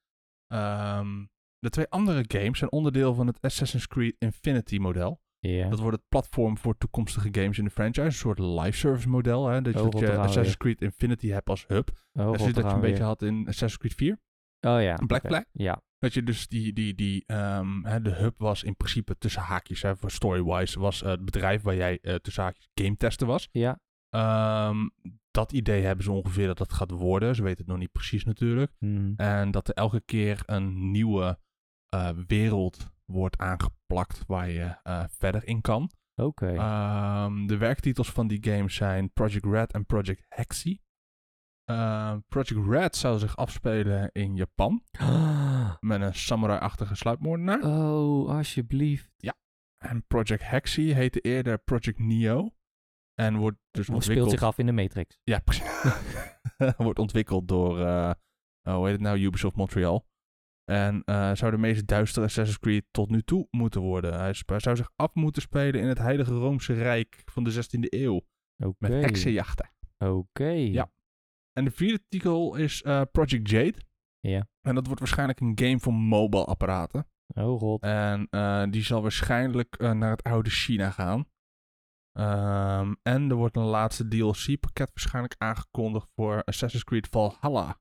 Ehm, de twee andere games zijn onderdeel van het Assassin's Creed Infinity model. Ja. Dat wordt het platform voor toekomstige games in de franchise. Een soort live service model. Hè? Dat, je- dat Assassin's Creed Infinity hebt als hub. Oh, God, zoals dat je een beetje had in Assassin's Creed 4. Oh ja. Black. Flag? Ja. Dat je dus die, die, die ehm, hè, de hub was in principe tussen haakjes. Hè, voor story-wise was eh, het bedrijf waar jij eh, tussen haakjes game testen was. Ja. Ehm, dat idee hebben ze ongeveer dat dat gaat worden. Ze weten het nog niet precies natuurlijk. Mhm. En dat er elke keer een nieuwe eh, wereld wordt aangeplakt waar je eh, verder in kan. Oké. Ehm, de werktitels van die games zijn Project Red en Project Hexy. Ehm, Project Red zou zich afspelen in Japan met een samurai-achtige sluipmoordenaar. Oh, alsjeblieft. En Project Hexy heette eerder Project Neo. En wordt dus Of ontwikkeld... speelt zich af in de Matrix. Ja, precies. wordt ontwikkeld door, oh, hoe heet het nou, Ubisoft Montreal. En eh, zou de meest duistere Assassin's Creed tot nu toe moeten worden. Hij zou zich af moeten spelen in het Heilige Roomse Rijk van de 16e eeuw. Met heksenjachten. Oké. Ja. En de vierde titel is eh, Project Jade. Ja. En dat wordt waarschijnlijk een game voor mobile apparaten. Oh god. En eh, die zal waarschijnlijk naar het oude China gaan. Ehm, en er wordt een laatste DLC-pakket waarschijnlijk aangekondigd voor Assassin's Creed Valhalla.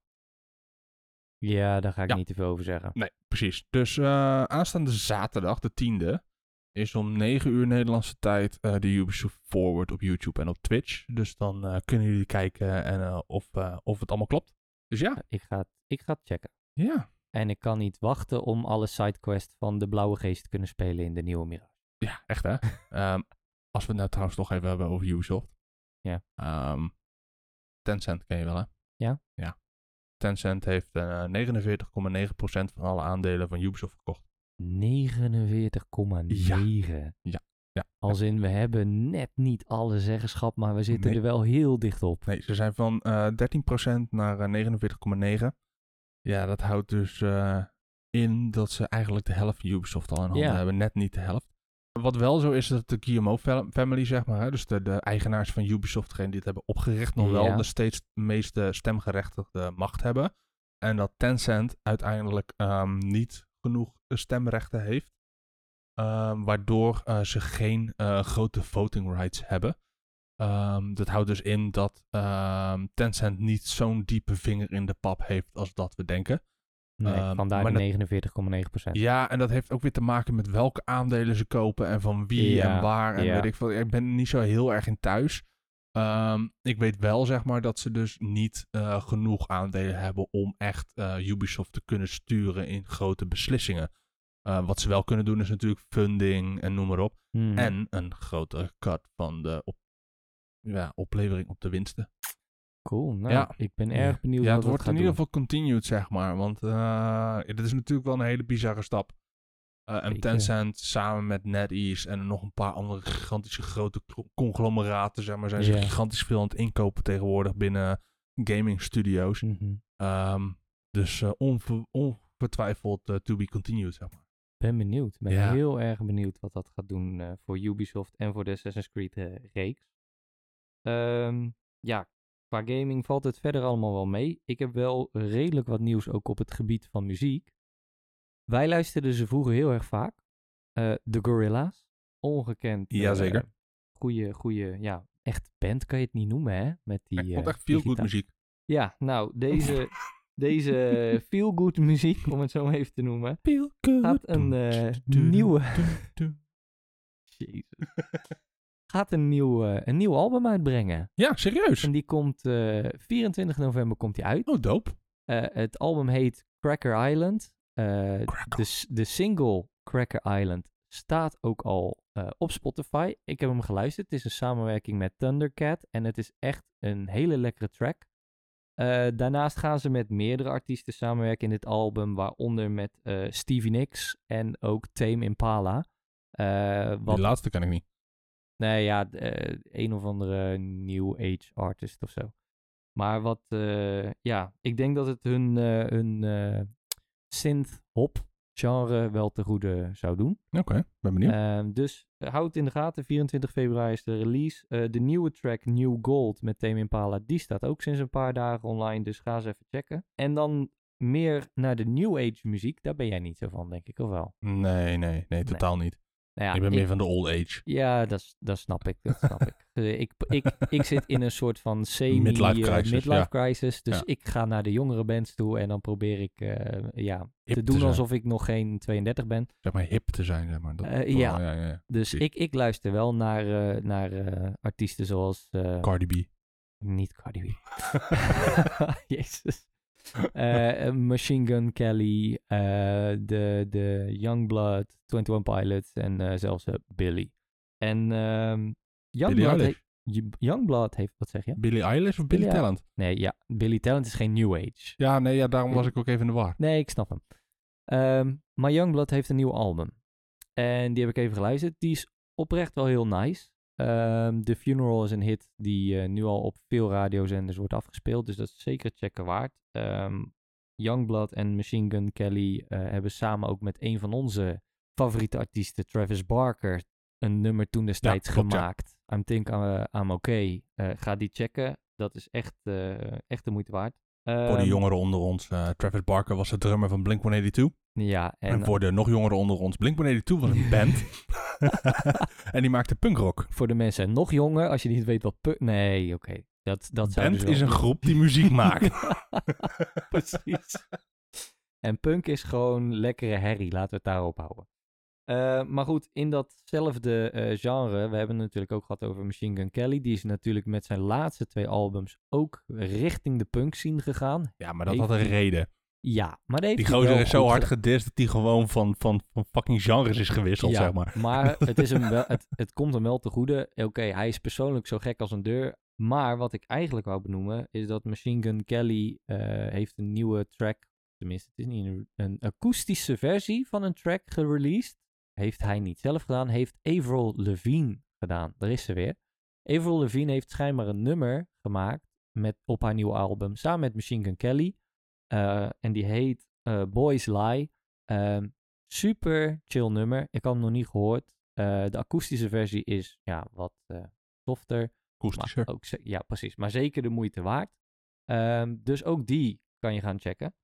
Ja, daar ga ik Ja. niet te veel over zeggen. Nee, precies. Dus eh, aanstaande zaterdag, de 10e, is om 9 uur Nederlandse tijd eh, de Ubisoft Forward op YouTube en op Twitch. Dus dan eh, kunnen jullie kijken en, of, of het allemaal klopt. Dus ja, Ik ga, het- ik ga het checken. ja, En ik kan niet wachten om alle sidequests van de Blauwe Geest te kunnen spelen in de nieuwe Mirage. ja, echt hè. Ehm, als we het nou trouwens nog even hebben over Ubisoft. Ja. Ehm, Tencent ken je wel hè? Ja. Ja. Tencent heeft eh 49,9% van alle aandelen van Ubisoft verkocht. 49,9. Ja, ja. Als in, we hebben net niet alle zeggenschap, maar we zitten Nee. er wel heel dicht op. Nee, ze zijn van eh 13% naar eh, 49,9%. Ja, dat houdt dus eh, in dat ze eigenlijk de helft van Ubisoft al in handen Ja. hebben. Net niet de helft. Wat wel zo is, dat de Guillemot fa- family, zeg maar, hè, dus de, de eigenaars van Ubisoft, degene die het hebben opgericht, nog wel Ja. de steeds meeste stemgerechtigde macht hebben. En dat Tencent uiteindelijk ehm, niet genoeg stemrechten heeft. ehm, waardoor eh, ze geen eh, grote voting rights hebben. Ehm, dat houdt dus in dat Tencent niet zo'n diepe vinger in de pap heeft als dat we denken. Nee, Ehm, vandaar maar die 49,9%. Ja, en dat heeft ook weer te maken met welke aandelen ze kopen en van wie Ja, en waar. En ja. weet ik veel. Ik ben er niet zo heel erg in thuis. Ehm, ik weet wel, zeg maar, dat ze dus niet eh, genoeg aandelen hebben om echt eh, Ubisoft te kunnen sturen in grote beslissingen. Eh, wat ze wel kunnen doen is natuurlijk funding en noem maar op. Hmm. En een grotere cut van de op, ja, oplevering op de winsten. Cool, nou, Ja. ik ben erg benieuwd ja, wat het wordt gaat in ieder geval continued, zeg maar. Want eh ja, dit is natuurlijk wel een hele bizarre stap. Eh, en. Tencent samen met NetEase en nog een paar andere gigantische grote conglomeraten, zeg maar, zijn ze gigantisch veel aan het inkopen tegenwoordig binnen gaming studio's. Mhm. Ehm, dus eh, onver- ongetwijfeld eh, to be continued, zeg maar. ben benieuwd. ben Ja. heel erg benieuwd wat dat gaat doen eh, voor Ubisoft en voor de Assassin's Creed reeks. Ehm, ja, qua gaming valt het verder allemaal wel mee. Ik heb wel redelijk wat nieuws ook op het gebied van muziek. Wij luisterden ze vroeger heel erg vaak. Eh de Gorilla's. Ongekend. eh, Jazeker. Goeie, goeie, ja, echt band kan je het niet noemen, hè? Met die, ik vond eh, echt veel die goed gitaar. muziek. Ja, nou, deze, deze feel-good muziek, om het zo maar even te noemen, Feel good. gaat een nieuwe... Jezus. Gaat een nieuw, eh, een nieuw album uitbrengen. Ja, serieus. En die komt eh 24 november komt die uit. Oh, dope. Eh, het album heet Cracker Island. Eh, de, de single Cracker Island staat ook al eh, op Spotify. Ik heb hem geluisterd. Het is een samenwerking met Thundercat. En het is echt een hele lekkere track. Eh, daarnaast gaan ze met meerdere artiesten samenwerken in dit album. Waaronder met eh, Stevie Nicks en ook Tame Impala. Eh, wat Die laatste ken ik niet. Nee, ja, eh, een of andere new age artist of zo. Maar wat, eh, ja, ik denk dat het hun, eh, hun synth-hop genre wel te goede zou doen. Oké, ben benieuwd. Ehm, dus houd het in de gaten. 24 februari is de release. De nieuwe track New Gold met Tame Impala, die staat ook sinds een paar dagen online. Dus ga eens even checken. En dan meer naar de new age muziek. Daar ben jij niet zo van, denk ik, of wel? nee, nee, nee, totaal niet. Nou ja, ik ben meer van de old age. Ja, dat, dat snap ik. Dat snap ik. Eh, ik, ik. Ik zit in een soort van semi Midlife eh, crisis, midlife crisis. Dus Ja. ik ga naar de jongere bands toe en dan probeer ik eh, ja, Hip te doen alsof ik nog geen 32 ben. Zeg maar hip te zijn, zeg maar. Dat, ja. ja, ja, ja. Dus ik, ik luister wel naar, naar artiesten zoals... Cardi B. niet Cardi B. Jezus. Eh, eh, Machine Gun Kelly, eh, de, de Youngblood, 21 Pilots en zelfs Billy. En Billie Youngblood, Eilish. he- J- Youngblood heeft, wat zeg je? Billie Eilish of Billy Talent? Nee, ja, Billy Talent is geen New Age. Ja, nee, ja, daarom was ik ook even in de war. Nee, ik snap hem. Ehm, maar Youngblood heeft een nieuw album. En die heb ik even geluisterd. Die is oprecht wel heel nice. Ehm The Funeral is een hit die eh, nu al op veel radiozenders wordt afgespeeld. Dus dat is zeker checken waard. Ehm Youngblood en Machine Gun Kelly eh, hebben samen ook met een van onze favoriete artiesten, Travis Barker, een nummer toen destijds klopt, ja. gemaakt. I'm Think I'm, I'm Okay. Eh, ga die checken. Dat is echt, eh, echt de moeite waard. Voor Ehm, die jongeren onder ons, eh, Travis Barker was de drummer van Blink-182. Ja, En, en voor de nog jongeren onder ons, Blink-182 was een band. en die maakte punkrock. voor de mensen nog jonger, als je niet weet wat... pu- Nee, oké. Dat, dat zou band dus is een groep die muziek maakt. Precies. En punk is gewoon lekkere herrie. Laten we het daarop houden. Eh, maar goed, in datzelfde eh, genre, we hebben het natuurlijk ook gehad over Machine Gun Kelly. Die is natuurlijk met zijn laatste twee albums ook richting de punk scene gegaan. Ja, maar dat had een reden. Ja, maar die, gozer is zo hard gedist dat hij gewoon van, van, van fucking genres is gewisseld, Ja, zeg maar. Maar het, is hem wel, het, het komt hem wel te goede. Oké, hij is persoonlijk zo gek als een deur. Maar wat ik eigenlijk wou benoemen, is dat Machine Gun Kelly eh, heeft een nieuwe track. Tenminste, het is niet een, een akoestische versie van een track gereleased. Heeft hij niet zelf gedaan, heeft Avril Lavigne gedaan. Daar is ze weer. Avril Lavigne heeft schijnbaar een nummer gemaakt met, op haar nieuwe album, samen met Machine Gun Kelly. Eh, en die heet eh, Boys Lie. Ehm, super chill nummer. Ik had hem nog niet gehoord. Eh, de akoestische versie is ja, wat softer. Akoestischer. Ook, ja, precies. Maar zeker de moeite waard. Ehm, dus ook die kan je gaan checken.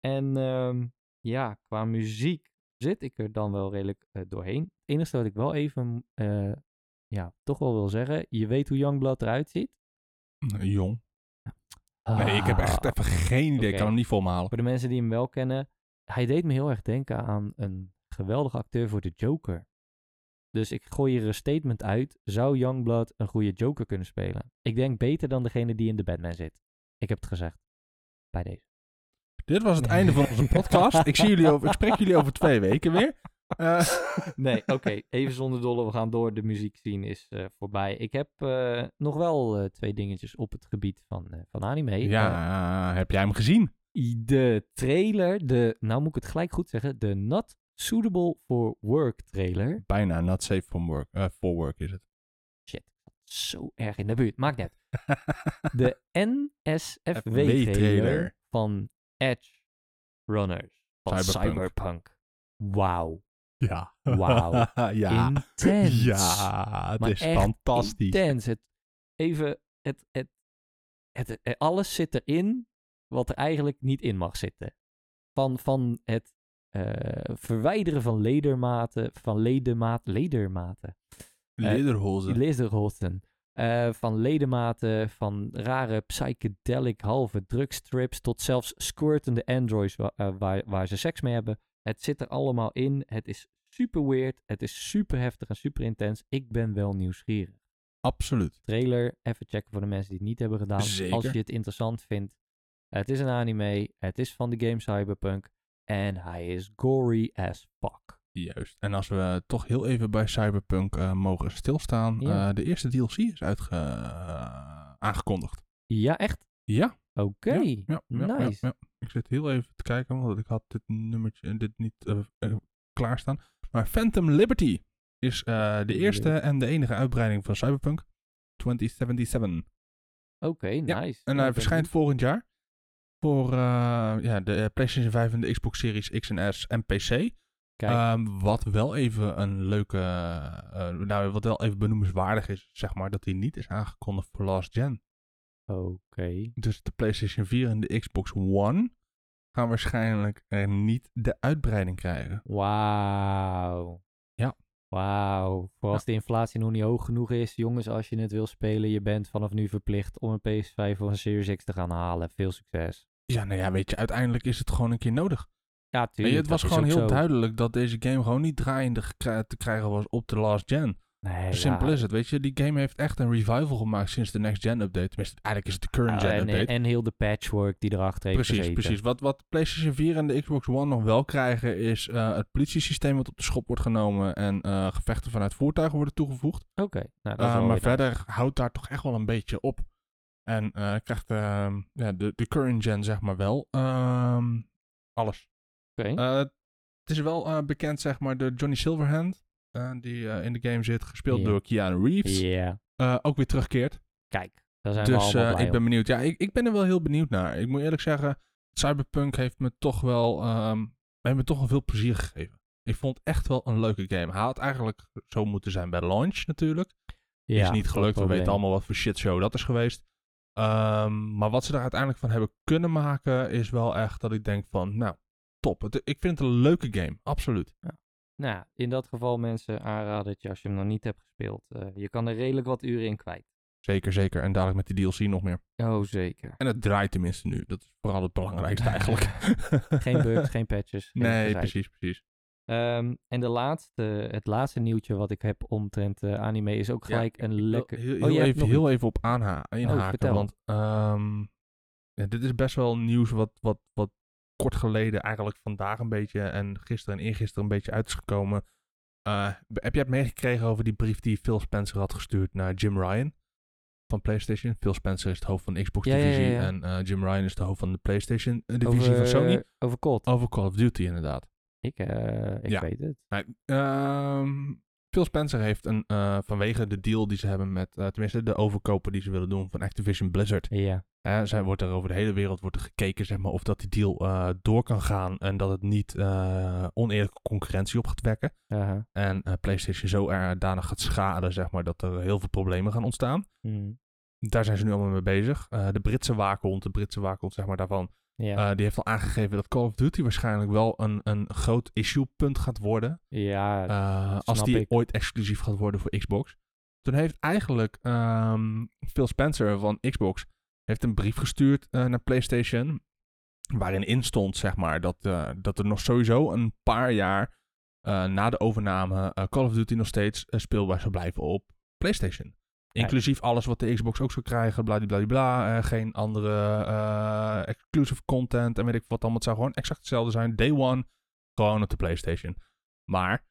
En ehm, ja, qua muziek zit ik er dan wel redelijk eh, doorheen. Het enige wat ik wel even, eh, ja, toch wel wil zeggen. Je weet hoe Youngblood eruit ziet? Jong. Nee, ik heb echt Ah, even geen idee. Ik kan hem niet halen. Voor de mensen die hem wel kennen. Hij deed me heel erg denken aan een geweldige acteur voor de Joker. Dus ik gooi hier een statement uit. Zou Youngblood een goede Joker kunnen spelen? Ik denk beter dan degene die in de Batman zit. Ik heb het gezegd. Bij deze. Dit was het einde van onze podcast. Ik, zie jullie over, ik spreek jullie over twee weken weer. Eh, Nee, oké. Even zonder dolle. We gaan door. De muziek zien is eh, voorbij. Ik heb eh, nog wel twee dingetjes op het gebied van, van anime. Ja, heb jij hem gezien? de trailer, de, nou moet ik het gelijk goed zeggen, de Not Suitable for Work trailer. Bijna not safe for work, for work is het. Shit, zo erg in de buurt. Maakt net. De NSFW trailer van Edge Runners van Cyberpunk. Cyberpunk. Wauw. Ja. Wauw. ja. Intens. Ja, het Maar is fantastisch. Intens. Het, even, het, het, het, het- alles zit erin wat er eigenlijk niet in mag zitten. Van, van het eh, verwijderen van ledermaten, van ledematen, ledermaten, Lederhozen. lederholsten. Eh, van ledematen, van rare psychedelic halve drugstrips tot zelfs squirtende androids wa- eh, waar, waar ze seks mee hebben. Het zit er allemaal in. Het is super weird. Het is super heftig en super intens. Ik ben wel nieuwsgierig. Absoluut. Trailer, even checken voor de mensen die het niet hebben gedaan. Zeker. Als je het interessant vindt. Het is een anime. Het is van de game Cyberpunk. En hij is gory as fuck. Juist. En als we toch heel even bij Cyberpunk eh, mogen stilstaan. Ja. eh, de eerste DLC is uitge eh, aangekondigd. Ja, echt? Ja. Oké. Ja, ja, ja, nice. Ik zit heel even te kijken, want ik had dit nummertje en dit niet klaarstaan. Maar Phantom Liberty is de eerste en de enige uitbreiding van Cyberpunk 2077. Oké, nice. En hij verschijnt volgend jaar voor ja, de PlayStation 5 en de Xbox Series X en S en PC. Kijk, Ehm, wat wel even een leuke, eh, nou wat wel even benoemenswaardig is, zeg maar, dat hij niet is aangekondigd voor last gen. oké. Dus de PlayStation 4 en de Xbox One gaan waarschijnlijk er niet de uitbreiding krijgen. Wauw. Ja. Wauw. Voor als de inflatie nog niet hoog genoeg is, jongens, als je het wil spelen, je bent vanaf nu verplicht om een PS5 of een Series X te gaan halen. Veel succes. Ja, nou ja, weet je, uiteindelijk is het gewoon een keer nodig. Ja, tuurlijk. het was gewoon heel zo. duidelijk dat deze game gewoon niet draaiende te krijgen was op de last gen. Nee, Simpel ja. is het, weet je. Die game heeft echt een revival gemaakt sinds de next gen update. Tenminste, eigenlijk is het de current gen en, update. en heel de patchwork die erachter heeft Precies, gezeten. precies. Wat, wat PlayStation 4 en de Xbox One nog wel krijgen is eh, het politiesysteem wat op de schop wordt genomen en eh, gevechten vanuit voertuigen worden toegevoegd. Oké. Nou, wel maar verder houdt daar toch echt wel een beetje op. En eh, krijgt ehm, ja, de, de current gen zeg maar wel ehm, alles. Oké. Eh, het is wel eh, bekend zeg maar door Johnny Silverhand. eh, die in de game zit, gespeeld door Keanu Reeves. Ja. ook weer terugkeert. Kijk, daar zijn we Dus eh, blij ik ben benieuwd. Ja, ik, ik ben er wel heel benieuwd naar. Ik moet eerlijk zeggen, Cyberpunk heeft me toch wel, ehm heeft me toch wel veel plezier gegeven. Ik vond het echt wel een leuke game. Hij had eigenlijk zo moeten zijn bij launch natuurlijk. ja, is niet gelukt. We weten allemaal wat voor shitshow dat is geweest. Ehm, maar wat ze er uiteindelijk van hebben kunnen maken, is wel echt dat ik denk van, nou, top. Het, ik vind het een leuke game, absoluut. Nou, ja, in dat geval mensen aanraden dat je als je hem nog niet hebt gespeeld, eh, je kan er redelijk wat uren in kwijt. Zeker, zeker. En dadelijk met die DLC nog meer. Oh, zeker. En het draait tenminste nu. Dat is vooral het belangrijkste eigenlijk. geen bugs, geen patches. geen Nee, precies, precies. Ehm, en de laatste, het laatste nieuwtje wat ik heb omtrent eh, anime is ook gelijk een lekker... Heel, oh, heel, even, heel even op aanha inhaken. vertel. want ehm, ja, dit is best wel nieuws wat, wat, wat kort geleden eigenlijk vandaag een beetje en gisteren en eergisteren een beetje uit is gekomen. Eh, heb jij het meegekregen over die brief die Phil Spencer had gestuurd naar Jim Ryan van PlayStation? Phil Spencer is het hoofd van de Xbox Ja, ja, ja, divisie ja. en eh, Jim Ryan is de hoofd van de PlayStation eh, van Sony. Over COD. Over Call of Duty inderdaad. Ik, ik weet het. Nee, ehm, Phil Spencer heeft een, eh, vanwege de deal die ze hebben met, eh, tenminste de overkopen die ze willen doen van Activision Blizzard. Ja. Zij wordt er over de hele wereld wordt er gekeken zeg maar, of dat die deal eh, door kan gaan en dat het niet oneerlijke concurrentie op gaat wekken. aha. En PlayStation zo er daarna gaat schaden zeg maar, dat er heel veel problemen gaan ontstaan. Hm. Daar zijn ze nu allemaal mee bezig. De Britse waakhond, de Britse waakhond zeg maar, daarvan, Ja. eh, die heeft al aangegeven dat Call of Duty waarschijnlijk wel een, een groot issuepunt gaat worden. ja, Eh, als die ik. ooit exclusief gaat worden voor Xbox. Toen heeft eigenlijk ehm, Phil Spencer van Xbox heeft een brief gestuurd eh, naar PlayStation. Waarin in stond, zeg maar, dat, dat er nog sowieso een paar jaar na de overname Call of Duty nog steeds speelbaar zou blijven op PlayStation. Inclusief alles wat de Xbox ook zou krijgen, bladibladibla. eh geen andere eh, exclusive content en weet ik wat allemaal. Het zou gewoon exact hetzelfde zijn. Day one, gewoon op de PlayStation. Maar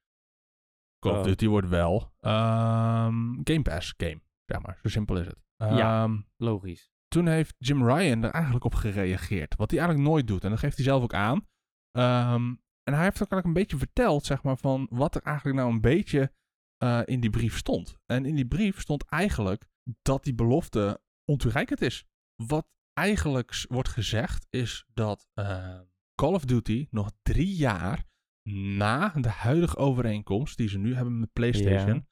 Call of Oh. Duty wordt wel ehm, Game Pass game, zeg maar. Zo simpel is het. Ja. Ehm, logisch. toen heeft Jim Ryan er eigenlijk op gereageerd. Wat hij eigenlijk nooit doet. En dat geeft hij zelf ook aan. Ehm, en hij heeft ook eigenlijk een beetje verteld, zeg maar, van wat er eigenlijk nou een beetje eh, in die brief stond. En in die brief stond eigenlijk dat die belofte ontoereikend is. Wat eigenlijk wordt gezegd is dat eh, Call of Duty nog drie jaar na de huidige overeenkomst die ze nu hebben met PlayStation Ja.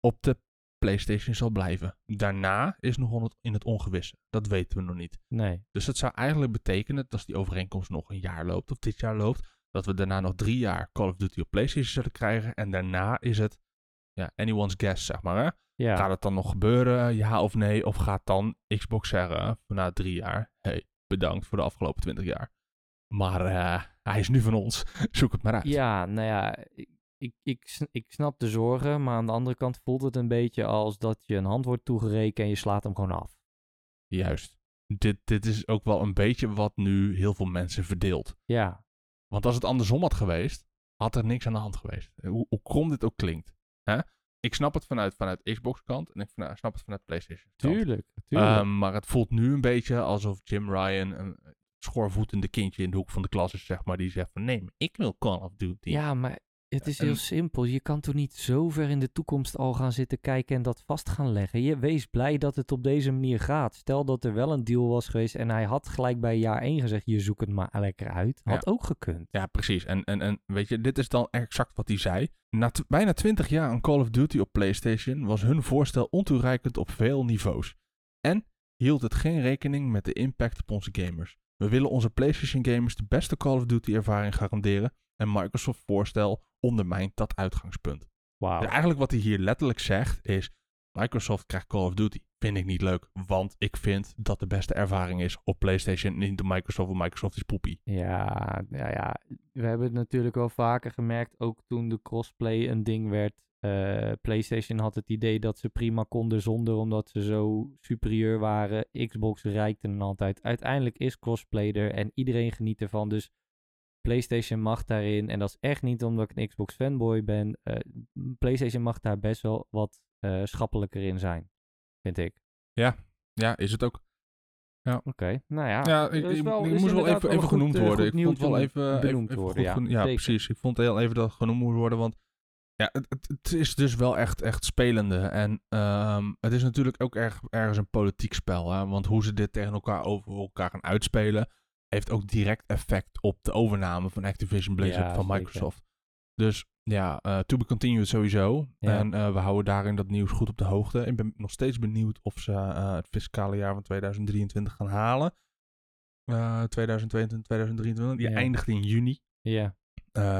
op de PlayStation zal blijven. Daarna is nog in het ongewisse. Dat weten we nog niet. Nee. Dus dat zou eigenlijk betekenen dat als die overeenkomst nog een jaar loopt of dit jaar loopt, dat we daarna nog drie jaar Call of Duty op PlayStation zullen krijgen. En daarna is het ja, anyone's guess, zeg maar. Hè? Ja. Gaat het dan nog gebeuren, ja of nee? Of gaat dan Xbox zeggen na drie jaar, hey, bedankt voor de afgelopen twintig jaar. Maar eh, hij is nu van ons, zoek het maar uit. Ja, nou ja, ik, ik, ik, sn- ik snap de zorgen, maar aan de andere kant voelt het een beetje als dat je een hand wordt toegerekend en je slaat hem gewoon af. Juist. Dit, dit is ook wel een beetje wat nu heel veel mensen verdeelt. Ja, Want als het andersom had geweest, had er niks aan de hand geweest. Hoe, hoe krom dit ook klinkt. Hè? Ik snap het vanuit, vanuit Xbox kant en ik snap het vanuit PlayStation kant. tuurlijk. tuurlijk. Ehm, maar het voelt nu een beetje alsof Jim Ryan een schoorvoetende kindje in de hoek van de klas is, zeg maar. Die zegt van nee, maar ik wil Call of Duty. ja, maar het is heel en- simpel. Je kan toch niet zo ver in de toekomst al gaan zitten kijken en dat vast gaan leggen. Je wees blij dat het op deze manier gaat. Stel dat er wel een deal was geweest en hij had gelijk bij jaar 1 gezegd, je zoekt het maar lekker uit. Had ook gekund. Ja, precies. En, en, en weet je, dit is dan exact wat hij zei. Na bijna 20 jaar aan Call of Duty op PlayStation was hun voorstel ontoereikend op veel niveaus. En hield het geen rekening met de impact op onze gamers. We willen onze PlayStation gamers de beste Call of Duty ervaring garanderen en Microsoft voorstel ondermijnt dat uitgangspunt. Wauw. Dus eigenlijk wat hij hier letterlijk zegt is, Microsoft krijgt Call of Duty. Vind ik niet leuk, want ik vind dat de beste ervaring is op PlayStation, niet de Microsoft, want Microsoft is poepie. Ja, ja, ja, we hebben het natuurlijk wel vaker gemerkt, ook toen de crossplay een ding werd. Eh, PlayStation had het idee dat ze prima konden zonder, omdat ze zo superieur waren. Xbox reikte een altijd. Uiteindelijk is crossplay er en iedereen geniet ervan. Dus PlayStation mag daarin, en dat is echt niet omdat ik een Xbox fanboy ben. eh, PlayStation mag daar best wel wat eh, schappelijker in zijn, vind ik. Ja, is het ook. Oké, nou ja. Ja, ik, wel- moest wel even, even genoemd eh, worden. Ik vond wel even, benoemd even worden, goed ja. ja precies. Ik vond heel even dat het genoemd moest worden, want ja, het, het, het is dus wel echt, echt spelende. En ehm, het is natuurlijk ook erg, ergens een politiek spel. Hè? Want hoe ze dit tegen elkaar over elkaar gaan uitspelen, heeft ook direct effect op de overname van Activision Blizzard Ja, van zeker. Microsoft. Dus ja, eh to be continued sowieso. Ja. En eh, we houden daarin dat nieuws goed op de hoogte. Ik ben nog steeds benieuwd of ze eh, het fiscale jaar van 2023 gaan halen. eh 2022, 2023. Die Ja. eindigt in juni. Ja.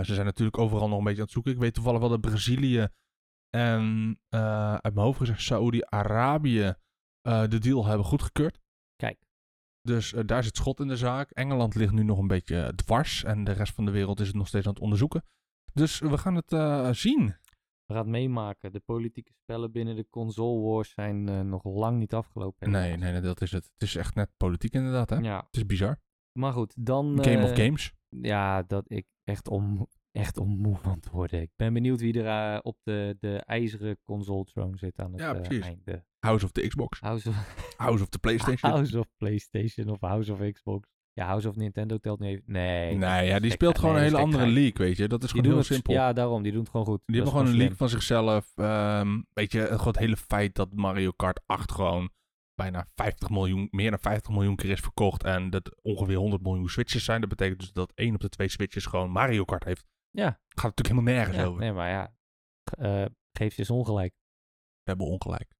Ze zijn natuurlijk overal nog een beetje aan het zoeken. Ik weet toevallig wel dat Brazilië en uit mijn hoofd gezegd Saoedi-Arabië eh, de deal hebben goedgekeurd. Kijk. Dus eh, daar zit schot in de zaak. Engeland ligt nu nog een beetje dwars en de rest van de wereld is het nog steeds aan het onderzoeken. Dus we gaan het eh, zien. We gaan het meemaken. De politieke spellen binnen de console wars zijn eh, nog lang niet afgelopen. Nee, nee, nee, dat is het. Het is echt net politiek inderdaad, hè? Ja, Het is bizar. maar goed, dan... Game of eh, Games. Ja, dat ik echt om, echt om moe worden. Ik ben benieuwd wie er eh, op de, de ijzeren console throne zit aan het Ja, eh, precies. einde. House of the Xbox. House of, House of the PlayStation. House of PlayStation of House of Xbox. Ja, House of Nintendo telt niet even. Nee. Nee, ja, die speelt gewoon nee, een hele andere gekheid. league, weet je. Dat is Die gewoon heel het, simpel. Ja, daarom. Die doen het gewoon goed. Die Dat hebben gewoon een league slim. van zichzelf. Ehm, weet je, gewoon het hele feit dat Mario Kart 8 gewoon bijna 50 miljoen, meer dan 50 miljoen keer is verkocht. En dat ongeveer 100 miljoen Switches zijn. Dat betekent dus dat één op de twee Switches gewoon Mario Kart heeft. Ja. Gaat natuurlijk helemaal nergens Ja, over. nee, maar ja. eh geef ze eens ongelijk. We hebben ongelijk.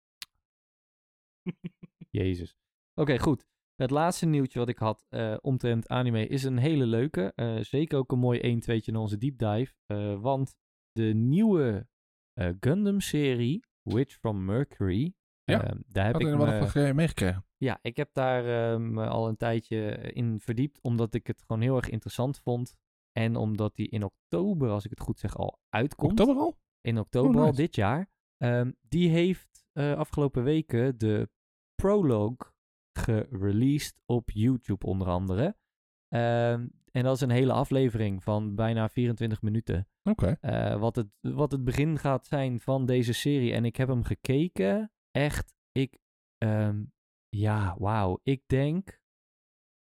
Jezus. Oké, goed. Het laatste nieuwtje wat ik had eh omtrent anime is een hele leuke. Eh, zeker ook een mooi 1 2tje in onze deep dive. eh, want de nieuwe Gundam-serie, Witch from Mercury, Ja, eh, daar heb ik er me, wat van meegekregen? ja, ik heb daar me al een tijdje in verdiept, omdat ik het gewoon heel erg interessant vond. En omdat die in oktober, als ik het goed zeg, al uitkomt Oktober al? in oktober Oh, al dit jaar. Ehm, die heeft eh, afgelopen weken de prologue gereleased op YouTube onder andere. Ehm, en dat is een hele aflevering van bijna 24 minuten. Oké. Eh, wat, het, wat het begin gaat zijn van deze serie. En ik heb hem gekeken. Echt, ik... ehm, ja, wauw. Ik denk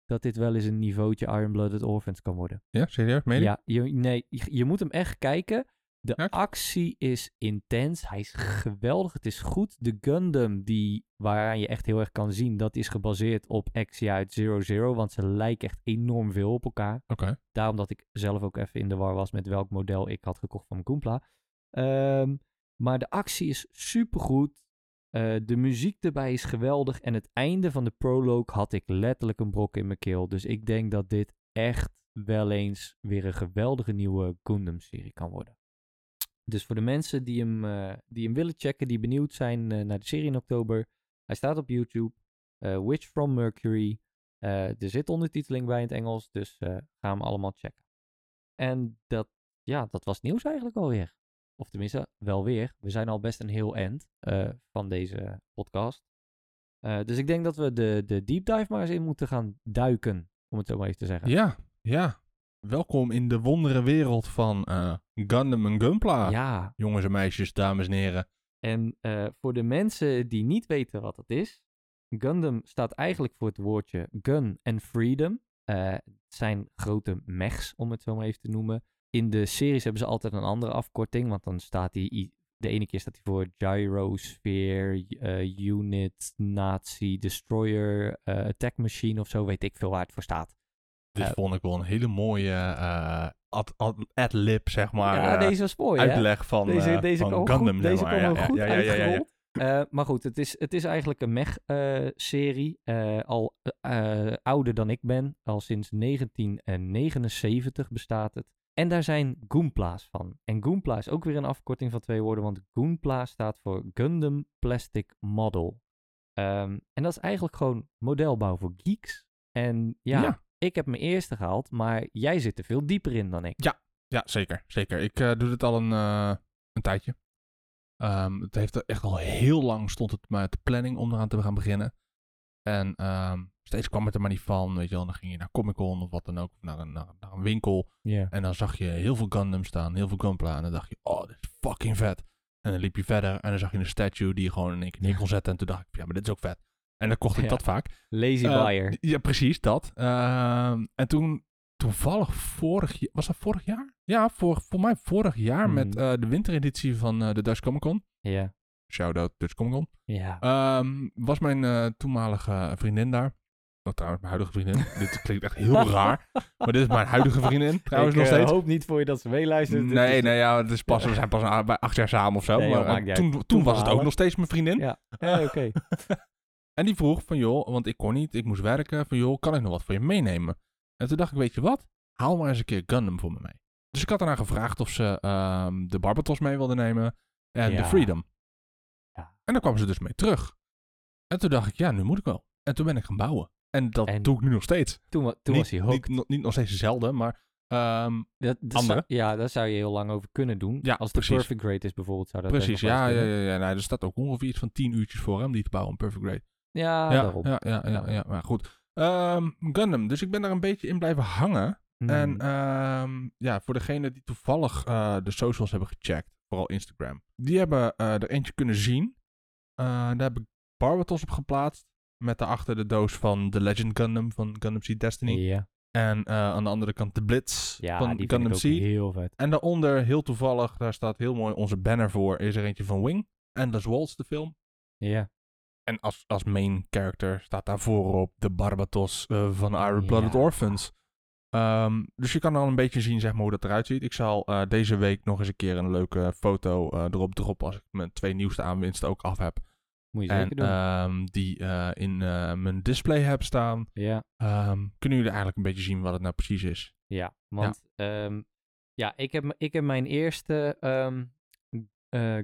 dat dit wel eens een niveautje Iron Blooded Orphans kan worden. Ja, serieus? Meen je? Ja, je, nee, je, je moet hem echt kijken. De Ja, actie is intens. Hij is geweldig. Het is goed. De Gundam, die, waaraan je echt heel erg kan zien, dat is gebaseerd op actie uit Zero Zero. Want ze lijken echt enorm veel op elkaar. Oké. Daarom dat ik zelf ook even in de war was met welk model ik had gekocht van mijn Goompla. Ehm, maar de actie is supergoed. Eh de muziek erbij is geweldig. En het einde van de prologue had ik letterlijk een brok in mijn keel. Dus ik denk dat dit echt wel eens weer een geweldige nieuwe Gundam-serie kan worden. Dus voor de mensen die hem, eh, die hem willen checken, die benieuwd zijn eh, naar de serie in oktober. Hij staat op YouTube. eh, Witch from Mercury. Er zit ondertiteling bij in het Engels, dus ga hem allemaal checken. En dat, ja, dat was nieuws eigenlijk alweer. Of tenminste, wel weer. We zijn al best een heel end van deze podcast. Dus ik denk dat we de, de deep dive maar eens in moeten gaan duiken, om het zo maar even te zeggen. Ja, ja. Welkom in de wondere wereld van eh, Gundam en Gunpla. ja. Jongens en meisjes, dames en heren. En eh, voor de mensen die niet weten wat het is, Gundam staat eigenlijk voor het woordje gun en freedom. Eh, het zijn grote mechs, om het zo maar even te noemen. In de series hebben ze altijd een andere afkorting, want dan staat die, de ene keer staat hij voor Gyrosphere, Unit, Nazi, Destroyer, eh, Attack Machine of zo, weet ik veel waar het voor staat. Dit vond ik wel een hele mooie eh, ad, ad, ad-lib, zeg maar. ja, eh, deze was mooi, hè? uitleg van, Deze, eh, deze van kwam Gundam. goed, deze kwam Ja, goed ja, ja, ja, maar goed, het is, het is eigenlijk een mech-serie. al ouder dan ik ben. Al sinds 1979 bestaat het. En daar zijn Goompla's van. En Goompla is ook weer een afkorting van twee woorden. Want Goompla staat voor Gundam Plastic Model. Ehm, en dat is eigenlijk gewoon modelbouw voor geeks. En ja, Ja. Ik heb mijn eerste gehaald. Maar jij zit er veel dieper in dan ik. Ja, zeker. zeker. Ik eh, doe dit al een, eh, een tijdje. Ehm, het heeft er echt al heel lang stond het maar te planning om eraan te gaan beginnen. En ehm, steeds kwam het er maar niet van. Weet je wel, dan ging je naar Comic Con of wat dan ook. Of naar een, naar, naar een winkel. Ja. En dan zag je heel veel Gundam staan, heel veel Gunpla. En dan dacht je, oh, dit is fucking vet. En dan liep je verder en dan zag je een statue die je gewoon in één keer neer kon zetten. En toen dacht ik, ja, maar dit is ook vet. En dan kocht ik Ja. dat vaak. Lazy Eh, buyer. Ja, precies, dat. Ehm, en toen, toevallig vorig jaar, was dat vorig jaar? Ja, voor, voor mij vorig jaar met Mhm. eh, de wintereditie van eh, de Dutch Comic Con. Ja. Shout-out Dutch Comic Con. Ja. Ehm, was mijn toenmalige vriendin daar. Oh, trouwens, mijn huidige vriendin. dit klinkt echt heel raar. Maar dit is mijn huidige vriendin, trouwens ik nog steeds. hoop niet voor je dat ze meeluistert. Nee, nee, ja, het is pas, we zijn pas bij acht jaar samen of zo. Nee, maar toen, toen Toen was het ook nog steeds mijn vriendin. Ja, ja oké. En die vroeg van, joh, want ik kon niet, ik moest werken, van, joh, kan ik nog wat voor je meenemen? En toen dacht ik, weet je wat? Haal maar eens een keer Gundam voor me mee. Dus ik had daarna gevraagd of ze ehm, de Barbatos mee wilden nemen en de. Freedom. Ja. En daar kwamen ze dus mee terug. En toen dacht ik, ja, nu moet ik wel. En toen ben ik gaan bouwen. En dat En doe ik nu nog steeds. Toen, toen niet, was hij hooked. Niet, nog- niet nog steeds dezelfde, maar ehm, Dat, dat Andere? zou- ja, daar zou je heel lang over kunnen doen. Ja, Als de precies. perfect grade is bijvoorbeeld, zou dat precies. Ja, ja, ja, ja. Nou, er staat ook ongeveer iets van 10 uurtjes voor om die te bouwen, een perfect grade. Ja, ja, daarom. ja, ja, ja, ja, maar goed. Ehm, Gundam. Dus ik ben daar een beetje in blijven hangen. Hmm. En ehm, ja, voor degene die toevallig eh, de socials hebben gecheckt, vooral Instagram, die hebben eh, er eentje kunnen zien. Eh, daar heb ik Barbatos op geplaatst. Met daarachter de doos van The Legend Gundam van Gundam Seed Destiny. ja, En aan de andere kant de Blitz ja van die Gundam Seed. heel vet. En daaronder, heel toevallig, daar staat heel mooi onze banner voor, is er eentje van Wing. Endless Waltz, de film. Ja, En als, als main character staat daar voorop de Barbatos eh, van Iron Blooded Ja. Orphans. Ehm, dus je kan dan een beetje zien zeg maar, hoe dat eruit ziet. Ik zal eh, deze week nog eens een keer een leuke foto eh, erop droppen als ik mijn twee nieuwste aanwinsten ook af heb. moet je En zeker doen. ehm, die in mijn display heb staan. ja, Ehm, kunnen jullie eigenlijk een beetje zien wat het nou precies is? ja, want ja, ja ik, heb, ik heb mijn eerste